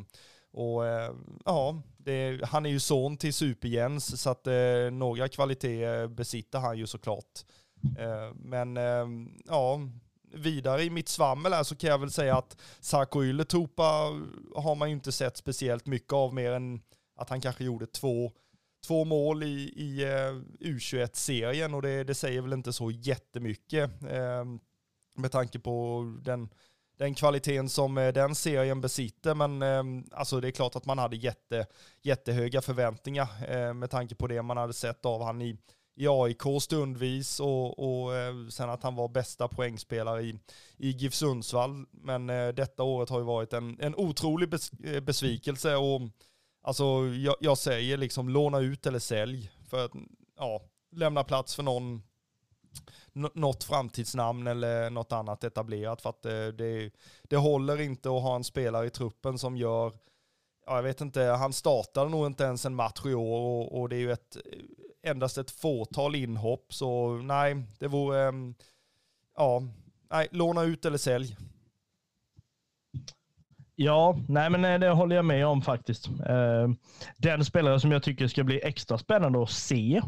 och eh, ja, det, han är ju son till Super-Jens så att eh, några kvaliteter besitter han ju såklart. Eh, men eh, ja, vidare i mitt svammel här så kan jag väl säga att Sarko Ylätupa har man ju inte sett speciellt mycket av mer än att han kanske gjorde två, två mål i, i uh, U21-serien och det, det, säger väl inte så jättemycket Eh, med tanke på den den kvaliteten som eh, den serien besitter. Men ehm, alltså det är klart att man hade jätte, jättehöga förväntningar eh, med tanke på det man hade sett av han i, i AIK stundvis och, och eh, sen att han var bästa poängspelare i, i GIF Sundsvall. Men eh, detta året har ju varit en, en otrolig bes, eh, besvikelse och alltså jag, jag säger liksom låna ut eller sälj för att ja, lämna plats för någon något framtidsnamn eller något annat etablerat för att det, det, det håller inte att ha en spelare i truppen som gör ja, jag vet inte, han startade nog inte ens en match i år och, och, det är ju ett, endast ett fåtal inhopp. Så nej, det vore, mm, ja, nej, låna ut eller sälj. Ja, nej men eh, det håller jag med om faktiskt. Eh, den spelare som jag tycker ska bli extra spännande att se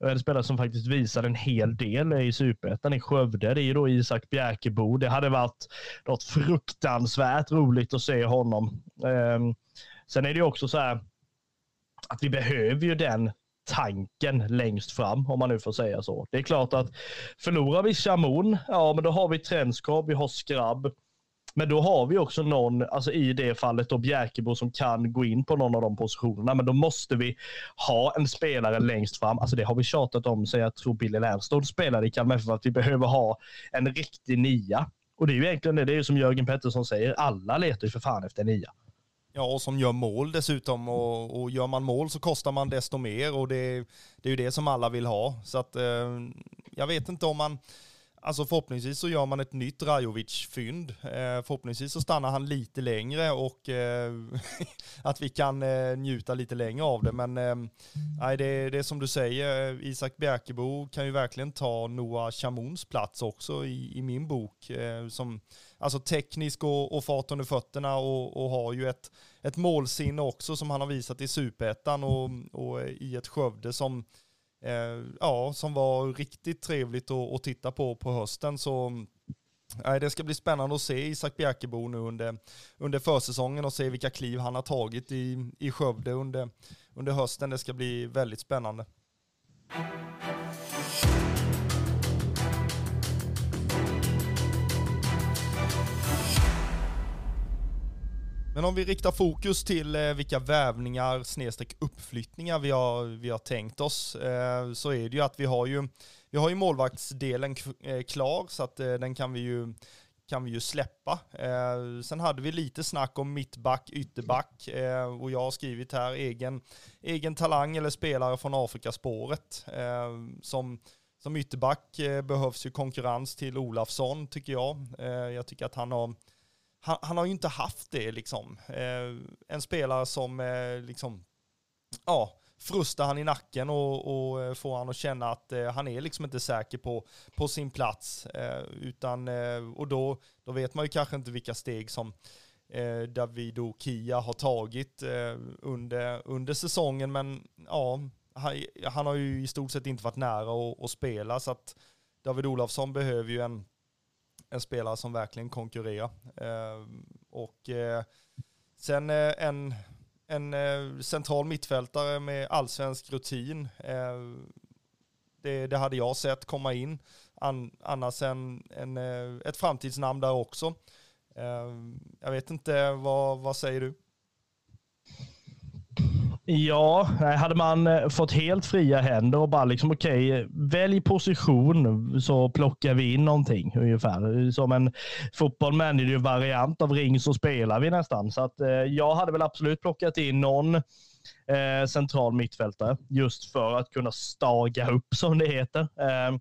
en spelare som faktiskt visar en hel del i superettan i Skövde. Det är ju då Isak Bjärkebo. Det hade varit något fruktansvärt roligt att se honom. Ehm, sen är det också så här att vi behöver ju den tanken längst fram, om man nu får säga så. Det är klart att förlorar vi Chamon, ja men då har vi Trenskov, vi har Skrabb. Men då har vi också någon, alltså i det fallet då Bjärkebo som kan gå in på någon av de positionerna. Men då måste vi ha en spelare längst fram. Alltså det har vi tjatat om, så jag tror Billy Lernstad spelade i Kalmar för att vi behöver ha en riktig nia. Och det är ju egentligen det, det är ju som Jörgen Pettersson säger, alla letar ju för fan efter en nia. Ja, och som gör mål dessutom. Och, och gör man mål så kostar man desto mer och det, det är ju det som alla vill ha. Så att eh, jag vet inte om man Alltså förhoppningsvis så gör man ett nytt Rajovic-fynd. Eh, förhoppningsvis så stannar han lite längre och eh, att vi kan eh, njuta lite längre av det. Men eh, det, det är som du säger, eh, Isak Bjerkebo kan ju verkligen ta Noah Chamons plats också i, i min bok. Eh, som, alltså teknisk och, och fart under fötterna och, och har ju ett, ett målsinne också som han har visat i superettan och, och i ett Skövde som Eh, ja, som var riktigt trevligt att, att titta på på hösten. Så Nej, det ska bli spännande att se Isak Bjerkebo nu under, under försäsongen och se vilka kliv han har tagit i, i Skövde under, under hösten. Det ska bli väldigt spännande. Men om vi riktar fokus till eh, vilka vävningar snedstreck uppflyttningar vi har, vi har tänkt oss eh, så är det ju att vi har ju, vi har ju målvaktsdelen eh, klar så att den kan vi ju kan vi ju släppa. sen hade vi lite snack om mittback, ytterback och jag har skrivit här egen, egen talang eller spelare från Afrikaspåret. som, som ytterback behövs ju konkurrens till Olafsson tycker jag. jag tycker att han har han, han, har ju inte haft det liksom. Eh, en spelare som eh, liksom, ja, frustar han i nacken och, och eh, får han att känna att eh, han är liksom inte säker på, på sin plats. Eh, utan, eh, och då, då vet man ju kanske inte vilka steg som eh, Davido Kia har tagit eh, under, under säsongen. Men ja, han, han, har ju i stort sett inte varit nära att spela. Så att David Olofsson behöver ju en en spelare som verkligen konkurrerar. Eh, och eh, sen eh, en, en eh, central mittfältare med allsvensk rutin. Ehm, det, det, hade jag sett komma in. An, annars en, en, eh, ett framtidsnamn där också. Ehm, jag vet inte, vad, vad säger du? Ja, hade man eh, fått helt fria händer och bara liksom okej, okay, välj position så plockar vi in någonting ungefär. Som en fotboll manager-variant av ring så spelar vi nästan. Så att eh, jag hade väl absolut plockat in någon eh, central mittfältare just för att kunna staga upp som det heter. Eh,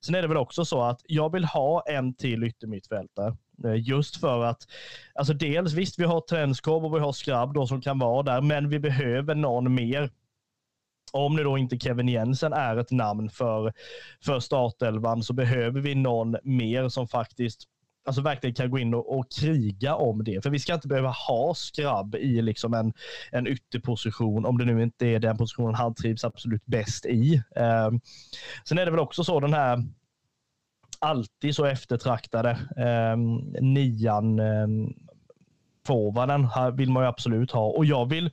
sen är det väl också så att jag vill ha en till yttermittfältare. Eh, just för att, alltså dels visst vi har Trenskov och vi har Skrabb då som kan vara där, men vi behöver någon mer. Om nu då inte Kevin Jensen är ett namn för, för startelvan så behöver vi någon mer som faktiskt alltså verkligen kan gå in och, och, kriga om det. För vi ska inte behöva ha skrabb i liksom en, en ytterposition om det nu inte är den positionen han trivs absolut bäst i. Eh, sen är det väl också så den här alltid så eftertraktade eh, nian, eh, forwarden vill man ju absolut ha. Och jag vill,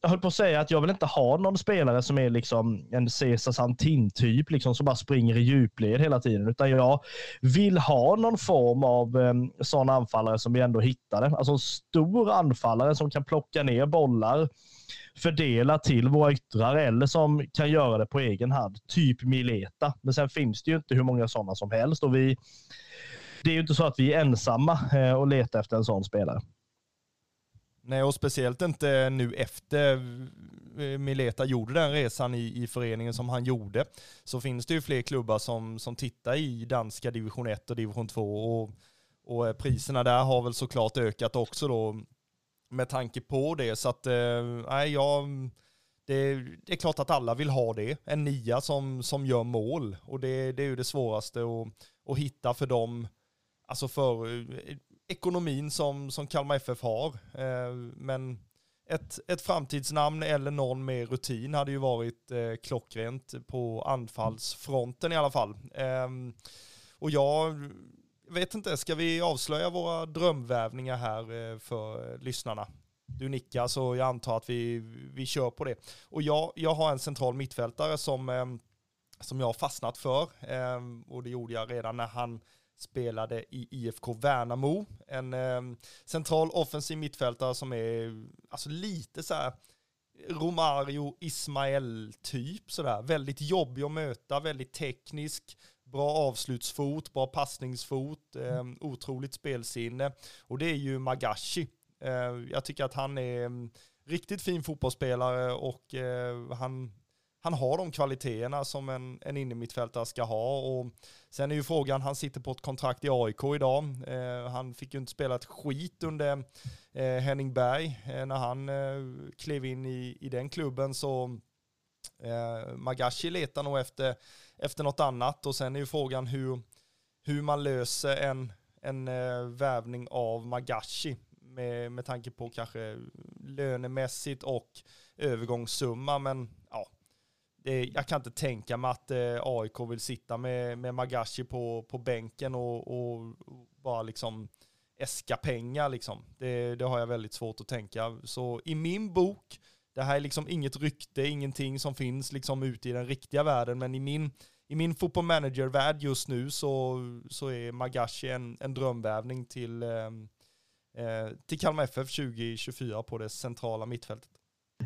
jag höll på att säga att jag vill inte ha någon spelare som är liksom en Cesar Santin-typ, liksom, som bara springer i djupled hela tiden, utan jag vill ha någon form av eh, sån anfallare som vi ändå hittade. Alltså en stor anfallare som kan plocka ner bollar, fördela till våra yttrar eller som kan göra det på egen hand. Typ Mileta. Men sen finns det ju inte hur många sådana som helst och vi, det är ju inte så att vi är ensamma eh, och letar efter en sån spelare. Nej, och speciellt inte nu efter eh, Mileta gjorde den resan i, i föreningen som han gjorde, så finns det ju fler klubbar som, som tittar i danska division 1 och division 2 och, och eh, priserna där har väl såklart ökat också då med tanke på det. Så att, eh, nej, jag, det, det, är klart att alla vill ha det. En nia som, som gör mål. Och det, det är ju det svåraste att, att hitta för dem, alltså för eh, ekonomin som, som Kalmar FF har. Eh, men ett, ett framtidsnamn eller någon med rutin hade ju varit eh, klockrent på anfallsfronten i alla fall. Ehm, och jag jag vet inte, ska vi avslöja våra drömvävningar här eh, för lyssnarna? Du nickar så jag antar att vi, vi kör på det. Och jag, jag har en central mittfältare som, ehm, som jag har fastnat för. Ehm, och det gjorde jag redan när han spelade i IFK Värnamo. En ehm, central offensiv mittfältare som är alltså lite så här Romario Ismael typ sådär. Väldigt jobbig att möta, väldigt teknisk, bra avslutsfot, bra passningsfot, eh, otroligt spelsinne. Och det är ju Magashi. Eh, jag tycker att han är en riktigt fin fotbollsspelare och eh, han, han har de kvaliteterna som en, en innermittfältare ska ha. Och sen är ju frågan, han sitter på ett kontrakt i AIK idag. Eh, han fick ju inte spela ett skit under eh, Henning Berg. Eh, när han eh, klev in i, i den klubben så eh, Magashi letar nog efter, efter något annat. Och sen är ju frågan hur, hur man löser en, en eh, värvning av Magashi med, med tanke på kanske lönemässigt och övergångssumma. Men ja, det, jag kan inte tänka mig att eh, AIK vill sitta med, med Magashi på, på bänken och, och bara liksom äska pengar liksom. Det, det, har jag väldigt svårt att tänka. Så i min bok, det här är liksom inget rykte, ingenting som finns liksom ute i den riktiga världen, men i min, i min football manager-värld just nu så, så är Magashi en, en drömvärvning till, eh, eh till Kalmar FF 2024 på det centrala mittfältet.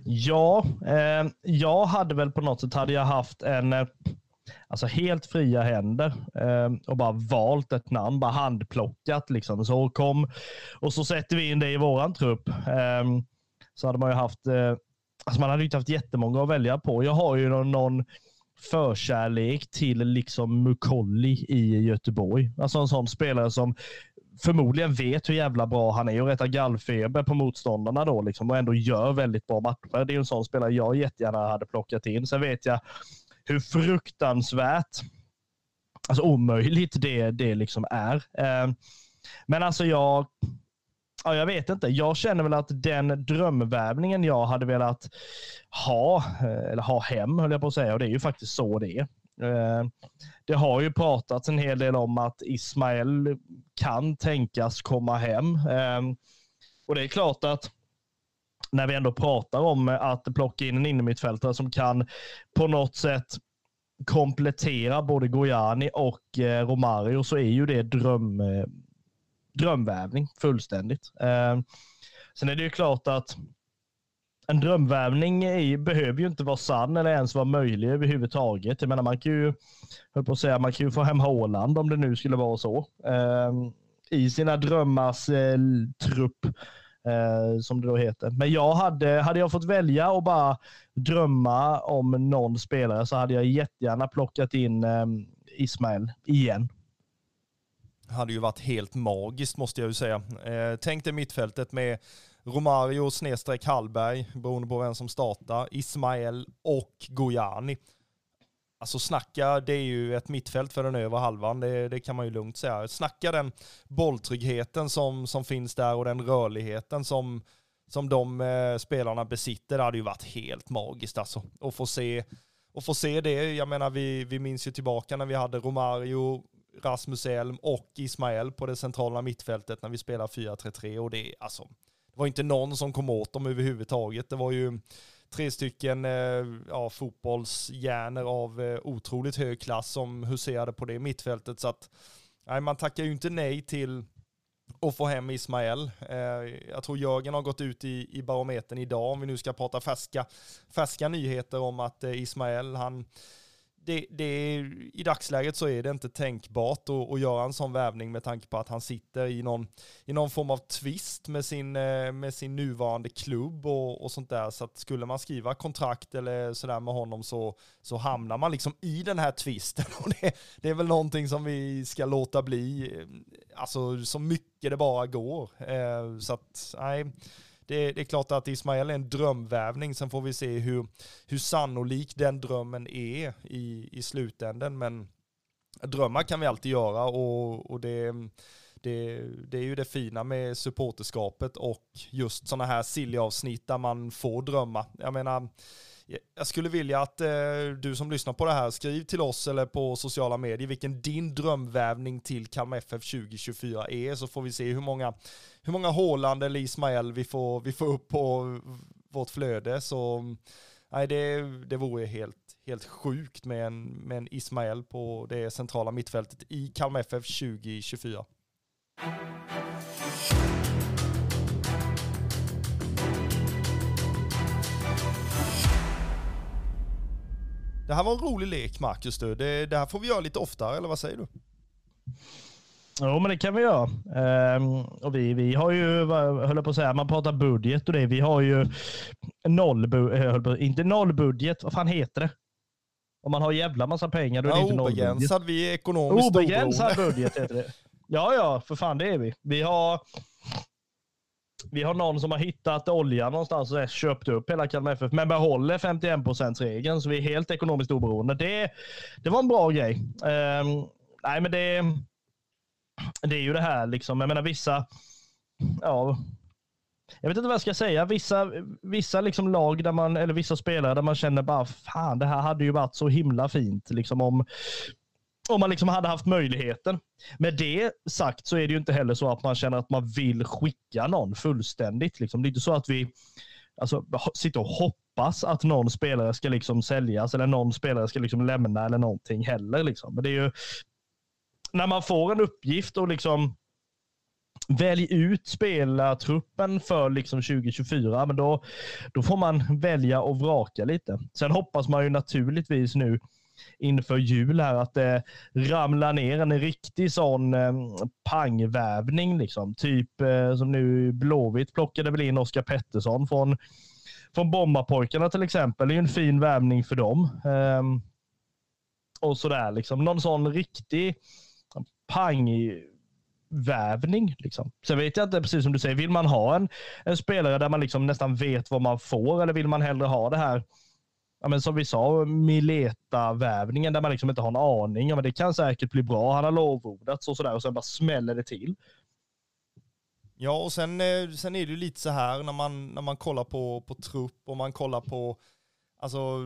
Ja, eh, jag hade väl på något sätt hade jag haft en eh, alltså helt fria händer eh, och bara valt ett namn, bara handplockat liksom. Så kom och så sätter vi in det i våran trupp. Eh, så hade man ju haft, eh, alltså man hade ju inte haft jättemånga att välja på. Jag har ju någon, någon förkärlek till liksom Mukolli i Göteborg. Alltså en sån spelare som förmodligen vet hur jävla bra han är och rättar gallfeber på motståndarna då liksom och ändå gör väldigt bra matcher. Det är en sån spelare jag jättegärna hade plockat in. Sen vet jag hur fruktansvärt alltså omöjligt det, det liksom är. Eh, men alltså jag, ja, jag vet inte. Jag känner väl att den drömvärvningen jag hade velat ha, eh, eller ha hem höll jag på att säga, och det är ju faktiskt så det är. Eh, det har ju pratats en hel del om att Ismael kan tänkas komma hem. Eh, och det är klart att när vi ändå pratar om att plocka in en innermittfältare som kan på något sätt komplettera både Gojani och Romario så är ju det dröm, Drömvärvning, drömvävning fullständigt. Eh, sen är det ju klart att en drömvärvning är, behöver ju inte vara sann eller ens vara möjlig överhuvudtaget. Jag menar, man kan ju, höll på att säga, man kan ju få hem Håland om det nu skulle vara så. Eh, I sina drömmars eh, trupp, eh, som det då heter. Men jag hade, hade jag fått välja och bara drömma om någon spelare så hade jag jättegärna plockat in eh, igen hade ju varit helt magiskt måste jag ju säga. Eh, tänk dig mittfältet med Romario snedstreck Hallberg, beroende på vem som startar, Ismael och Gojani. Alltså snacka, det är ju ett mittfält för den övre halvan, det, det, kan man ju lugnt säga. Snacka den bolltryggheten som, som finns där och den rörligheten som, som de eh, spelarna besitter, det hade ju varit helt magiskt alltså. Att få se, och få se det, jag menar vi, vi minns ju tillbaka när vi hade Romario, Rasmus Elm och Ismael på det centrala mittfältet när vi spelar 4-3-3 och det alltså det var inte någon som kom åt dem överhuvudtaget. Det var ju tre stycken eh, ja, fotbollshjärnor av eh, otroligt hög klass som huserade på det mittfältet. Så att, nej, man tackar ju inte nej till att få hem Ismael. Eh, jag tror Jörgen har gått ut i, i barometern idag, om vi nu ska prata färska, färska nyheter om att eh, Ismael, han det, det, I dagsläget så är det inte tänkbart att, att göra en sån värvning med tanke på att han sitter i någon, i någon form av tvist med sin, eh, med sin nuvarande klubb och, och sånt där. Så att skulle man skriva kontrakt eller sådär med honom så, så hamnar man liksom i den här tvisten. Och det, det är väl någonting som vi ska låta bli, eh, alltså så mycket det bara går. Eh, så att, nej det, det, är klart att Ismael är en drömvävning, sen får vi se hur, hur sannolik den drömmen är i, i slutänden. Men drömmar kan vi alltid göra och, och det, det, det är ju det fina med supporterskapet och just sådana här silly avsnitt där man får drömma. Jag menar, jag skulle vilja att eh, du som lyssnar på det här, skriv till oss eller på sociala medier vilken din drömvävning till Kalmar FF 2024 är, så får vi se hur många, hur många Håland eller Ismael vi får, vi får upp på vårt flöde. Så nej, det, det vore helt, helt sjukt med en, med en Ismael på det centrala mittfältet i Kalmar FF 2024. Det här var en rolig lek Marcus du. Det, det här får vi göra lite oftare, eller vad säger du? Jo, men det kan vi göra. Um, och vi, vi har ju, höll på att säga, man pratar budget och det. Vi har ju noll, inte noll budget, vad fan heter det? Om man har jävla massa pengar då är det inte nollbudget. obegränsad, vi är ekonomiskt Obegränsad oberoende. budget heter det. Ja, ja, för fan det är vi. Vi har, vi har någon som har hittat olja någonstans och köpt upp hela Kalmar FF, men behåller 51%-regeln, så vi är helt ekonomiskt oberoende. Det, det var en bra grej. Um, nej, men det, det är ju det här, liksom. jag menar vissa, ja, jag vet inte vad jag ska säga. Vissa, vissa liksom lag där man, eller vissa spelare där man känner bara fan, det här hade ju varit så himla fint liksom om, om man liksom hade haft möjligheten. Med det sagt så är det ju inte heller så att man känner att man vill skicka någon fullständigt. Liksom. Det är inte så att vi alltså, sitter och hoppas att någon spelare ska liksom säljas eller någon spelare ska liksom lämna eller någonting heller. Liksom. Men det är ju när man får en uppgift och liksom välj ut spelartruppen för liksom 2024, men då, då får man välja och vraka lite. Sen hoppas man ju naturligtvis nu inför jul här att det ramlar ner en riktig sån eh, pangvävning. Liksom. Typ eh, som nu Blåvitt plockade väl in Oskar Pettersson från, från Bombapojkarna till exempel. Det är ju en fin värvning för dem. Ehm, och sådär liksom. Någon sån riktig pangvävning. Liksom. Sen vet jag inte, precis som du säger, vill man ha en, en spelare där man liksom nästan vet vad man får eller vill man hellre ha det här ja, men som vi sa, Mileta-vävningen där man liksom inte har en aning. Ja, men det kan säkert bli bra. Han har lovordats och sådär och sen bara smäller det till. Ja, och sen, eh, sen är det ju lite så här när man, när man kollar på, på trupp och man kollar på alltså,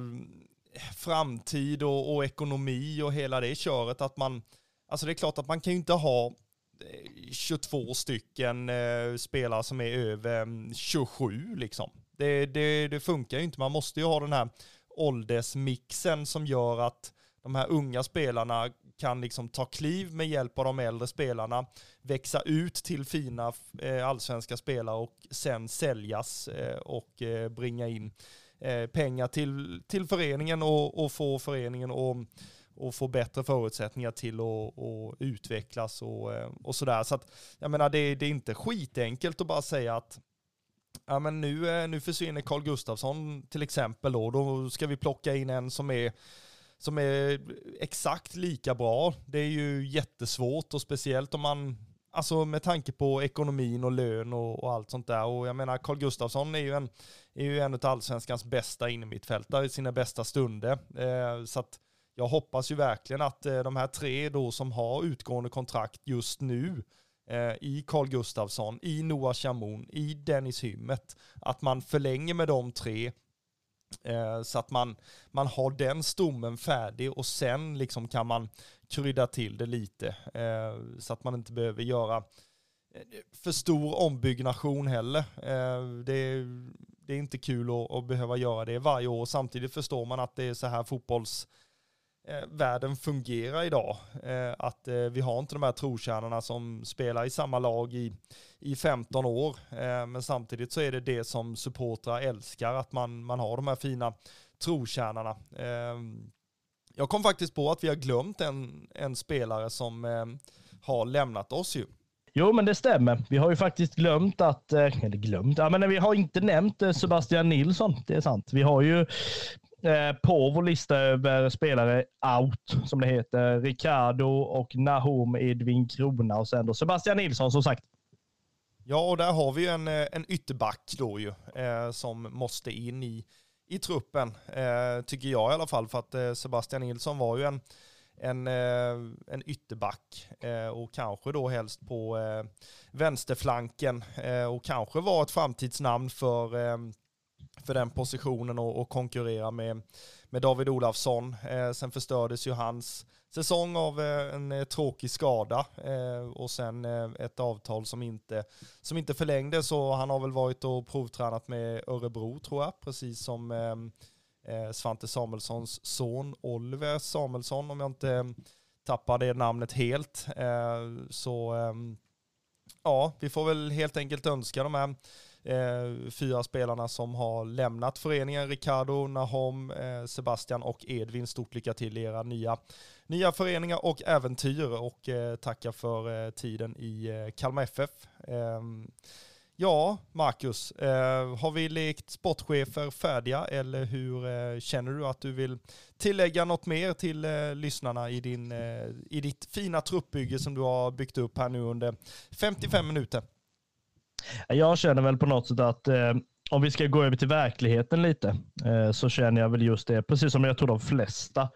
framtid och, och ekonomi och hela det köret att man, alltså det är klart att man kan ju inte ha eh, 22 stycken eh, spelare som är över mm, 27 liksom. Det, det, det funkar ju inte. Man måste ju ha den här åldersmixen som gör att de här unga spelarna kan liksom ta kliv med hjälp av de äldre spelarna, växa ut till fina eh, allsvenska spelare och sen säljas eh, och eh, bringa in pengar till, till föreningen och, och få föreningen och och få bättre förutsättningar till att, utvecklas och, och sådär. Så att, jag menar, det, det är inte skitenkelt att bara säga att ja, men nu, eh, nu försvinner Carl Gustafsson till exempel då, då ska vi plocka in en som är som är exakt lika bra. Det är ju jättesvårt och speciellt om man, alltså med tanke på ekonomin och lön och, och allt sånt där. Och jag menar, Carl Gustafsson är ju en, är ju en av allsvenskans bästa innermittfältare i sina bästa stunder. Eh, så att jag hoppas ju verkligen att eh, de här tre då som har utgående kontrakt just nu eh, i Carl Gustafsson, i Noah Chamoun, i Dennis Hymmet, att man förlänger med de tre eh, så att man, man har den stommen färdig och sen liksom kan man krydda till det lite eh, så att man inte behöver göra eh, för stor ombyggnation heller. Eh, det är, det är inte kul att, att behöva göra det varje år. Samtidigt förstår man att det är så här fotbolls Eh, världen fungerar idag. Eh, att eh, vi har inte de här trotjänarna som spelar i samma lag i, i 15 år. Eh, men samtidigt så är det det som supportrar älskar, att man, man har de här fina trotjänarna. Eh, jag kom faktiskt på att vi har glömt en, en spelare som eh, har lämnat oss ju. Jo, men det stämmer. Vi har ju faktiskt glömt att, eh, eller glömt, ja, men vi har inte nämnt eh, Sebastian Nilsson. Det är sant. Vi har ju Eh, på vår lista över spelare out, som det heter. Ricardo och Nahom Edvin Krona och sen då Sebastian Nilsson som sagt. Ja, och där har vi ju en, eh, en ytterback då ju, eh, som måste in i, i truppen, eh, tycker jag i alla fall, för att eh, Sebastian Nilsson var ju en, en, eh, en ytterback eh, och kanske då helst på vänsterflanken och kanske var ett framtidsnamn för för den positionen och, och konkurrera med, med David Olafsson. Eh, sen förstördes ju hans säsong av eh, en eh, tråkig skada eh, och sen eh, ett avtal som inte, som inte förlängdes Så han har väl varit och provtränat med Örebro tror jag, precis som eh, eh Svante Samuelssons son Oliver Samuelsson om jag inte eh, tappar det namnet helt. så ja, vi får väl helt enkelt önska de här eh, fyra spelarna som har lämnat föreningen. Ricardo, Nahom, eh, Sebastian och Edvin. Stort lycka till i era nya, nya föreningar och äventyr och eh, tacka för eh, tiden i eh, Kalmar FF. Ehm, ja, Marcus, eh, har vi lekt sportchefer färdiga eller hur eh, känner du att du vill tillägga något mer till eh, lyssnarna i, din, eh, i ditt fina truppbygge som du har byggt upp här nu under 55 minuter? Jag känner väl på något sätt att eh, om vi ska gå över till verkligheten lite, eh, så känner jag väl just det, precis som jag tror de flesta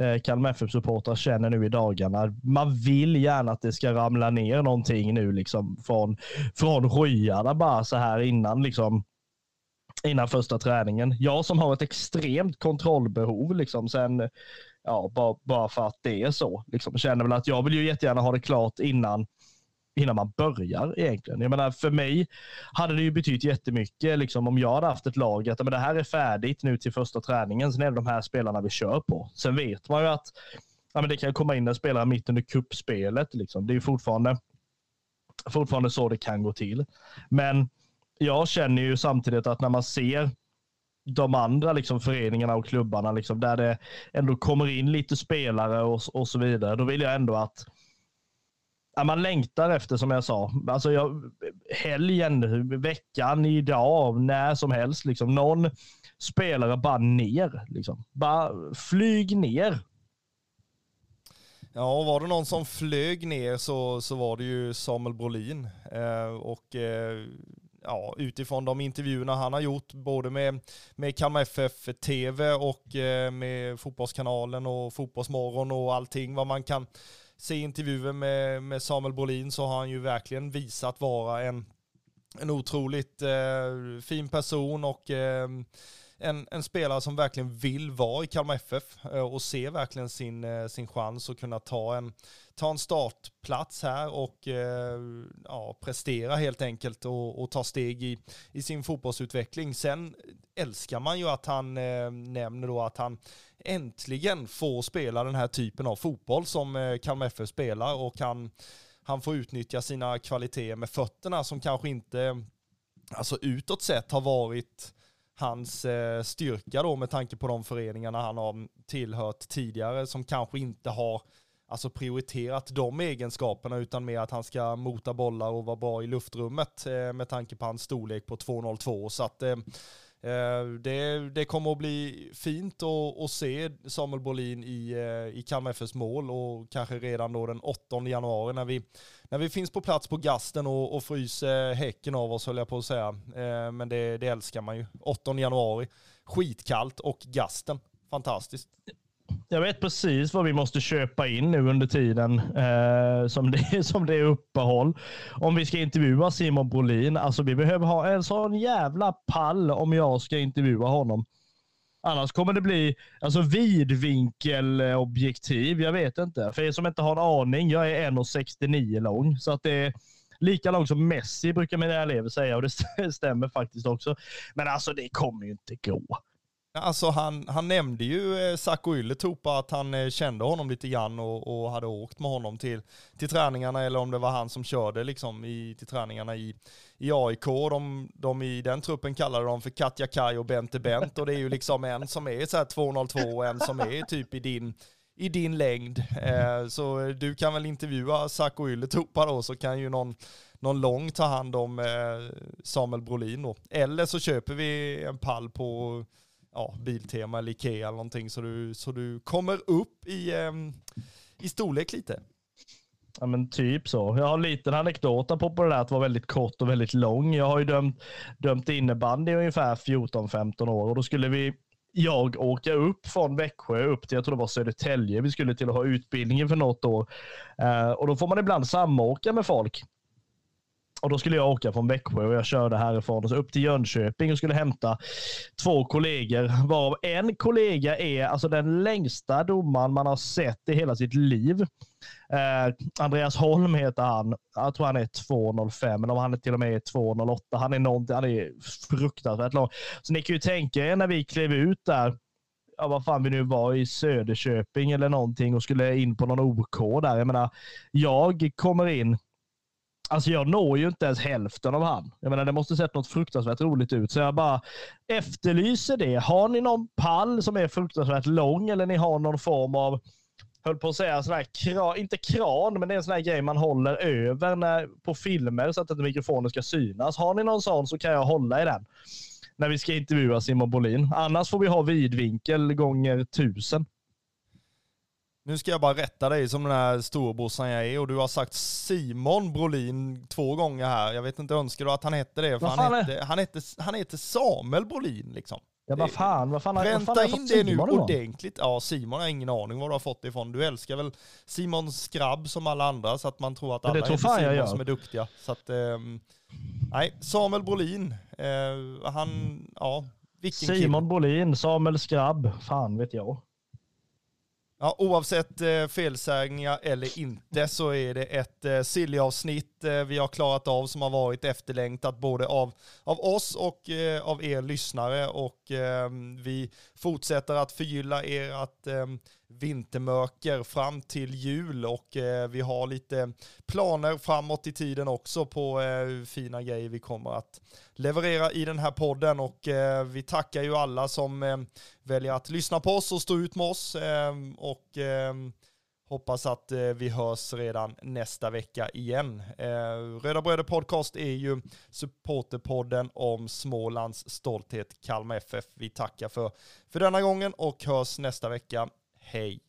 eh, Kalmar FF-supportrar känner nu i dagarna. Man vill gärna att det ska ramla ner någonting nu liksom från, från skyarna bara så här innan liksom innan första träningen. Jag som har ett extremt kontrollbehov liksom sen, ja, bara, bara för att det är så, liksom, känner väl att jag vill ju jättegärna ha det klart innan innan man börjar egentligen. Jag menar, för mig hade det ju betytt jättemycket liksom, om jag hade haft ett lag att men det här är färdigt nu till första träningen. Sen är det de här spelarna vi kör på. Sen vet man ju att ja, men det kan komma in en spelare mitt under kuppspelet. Liksom. Det är ju fortfarande, fortfarande så det kan gå till. Men jag känner ju samtidigt att när man ser de andra liksom, föreningarna och klubbarna liksom, där det ändå kommer in lite spelare och, och så vidare, då vill jag ändå att Ja, man längtar efter, som jag sa, alltså jag, helgen, veckan, idag, när som helst. Liksom. Någon spelare bara ner. Liksom. Bara flyg ner. Ja, var det någon som flög ner så, så var det ju Samuel Brolin. Eh, och eh, ja, utifrån de intervjuerna han har gjort, både med, med Kalmar FF TV och eh, med Fotbollskanalen och Fotbollsmorgon och allting vad man kan se intervjuer med, med Samuel Brolin så har han ju verkligen visat vara en, en otroligt eh, fin person och eh, en, en, spelare som verkligen vill vara i Kalmar FF eh, och ser verkligen sin, eh, sin chans att kunna ta en, ta en startplats här och eh, ja, prestera helt enkelt och, och, ta steg i, i sin fotbollsutveckling. Sen älskar man ju att han nämner då att han äntligen får spela den här typen av fotboll som eh, Kalmar FF spelar och han, han får utnyttja sina kvaliteter med fötterna som kanske inte, alltså utåt sett har varit hans eh, styrka då med tanke på de föreningarna han har tillhört tidigare som kanske inte har alltså prioriterat de egenskaperna utan mer att han ska mota bollar och vara bra i luftrummet eh, med tanke på hans storlek på 2,02 så att Eh, Eh, det, det kommer att bli fint att, att se Samuel Bolin i, eh, i Kalmar FFs mål och kanske redan då den 8 januari när vi, när vi finns på plats på gasten och, och fryser häcken av oss höll jag på att säga. Eh, men det, det älskar man ju. 8 januari, skitkallt och gasten. Fantastiskt. Jag vet precis vad vi måste köpa in nu under tiden eh, som, det, som det är uppehåll. Om vi ska intervjua Simon Brolin. Alltså vi behöver ha en sån jävla pall om jag ska intervjua honom. Annars kommer det bli alltså, vidvinkelobjektiv. Jag vet inte. För er som inte har en aning, jag är 1,69 lång. Så att det är lika lång som Messi brukar mina elever säga och det stämmer faktiskt också. Men alltså det kommer ju inte gå. Alltså han, han nämnde ju eh, Sacco Ylätupa att han eh, kände honom lite grann och, och, hade åkt med honom till, till träningarna eller om det var han som körde liksom i, till träningarna i, i AIK. De, de i den truppen kallade dem för Katja Kaj och Bente Bent och det är ju liksom en som är så här 202 och en som är typ i din, i din längd. Eh, så du kan väl intervjua Sacco Ylätupa då så kan ju någon någon lång ta hand om eh, Samuel Brolin då. Eller så köper vi en pall på ja, Biltema eller Ikea eller någonting så du, så du kommer upp i, eh, i storlek lite. Ja men typ så. Jag har en liten anekdot på det där att vara väldigt kort och väldigt lång. Jag har ju dömt, dömt innebandy i ungefär 14-15 år och då skulle vi jag åka upp från Växjö upp till, jag tror det var Södertälje. Vi skulle till att ha utbildningen för något år. Eh, och då får man ibland samåka med folk. Och då skulle jag åka från Växjö och jag körde härifrån och så upp till Jönköping och skulle hämta två kollegor. Varav en kollega är alltså den längsta domaren man har sett i hela sitt liv. Eh, Andreas Holm heter han. Jag tror han är 2,05 eller om han är till och med är 2,08. Han är, någonting, han är fruktansvärt lång. Så ni kan ju tänka er när vi klev ut där ja, vad fan vi nu var i Söderköping eller någonting och skulle in på någon OK där. Jag menar, jag kommer in Alltså jag når ju inte ens hälften av han. Jag menar, det måste sett något fruktansvärt roligt ut. Så jag bara efterlyser det. Har ni någon pall som är fruktansvärt lång eller ni har någon form av höll på att säga, sån här kran, inte kran, men det är en sån här grej man håller över när, på filmer så att inte mikrofonen ska synas. Har ni någon sån så kan jag hålla i den när vi ska intervjua Simon Bolin. Annars får vi ha vidvinkel gånger tusen. Nu ska jag bara rätta dig som den här storebrorsan jag är och du har sagt Simon Brolin två gånger här. Jag vet inte, önskar du att han hette det? För han heter, han, heter, han heter Samuel Brolin liksom. Ja, vad fan, vad fan, Pränta vad fan in det nu Simon ordentligt. Ja, Simon har ingen aning var du har fått det ifrån. Du älskar väl Simon Skrabb som alla andra så att man tror att alla tror heter Simon gör. som är duktiga. Så att, ehm, nej, Samuel Brolin, eh, han, ja, vilken kille. Simon Bolin, Samuel Skrabb, fan vet jag. Ja, oavsett eh, felsägningar eller inte så är det ett eh, Silly-avsnitt eh, vi har klarat av som har varit efterlängtat både av, av oss och eh, av er lyssnare och eh, vi fortsätter att förgylla ert vintermöker vintermörker fram till jul och eh, vi har lite planer framåt i tiden också på eh, fina grejer vi kommer att leverera i den här podden och eh, vi tackar ju alla som eh, väljer att lyssna på oss och stå ut med oss eh, och eh, hoppas att eh, vi hörs redan nästa vecka igen. Eh, Röda Bröder Podcast är ju supporterpodden om Smålands stolthet Kalmar FF. Vi tackar för, för denna gången och hörs nästa vecka. Hej!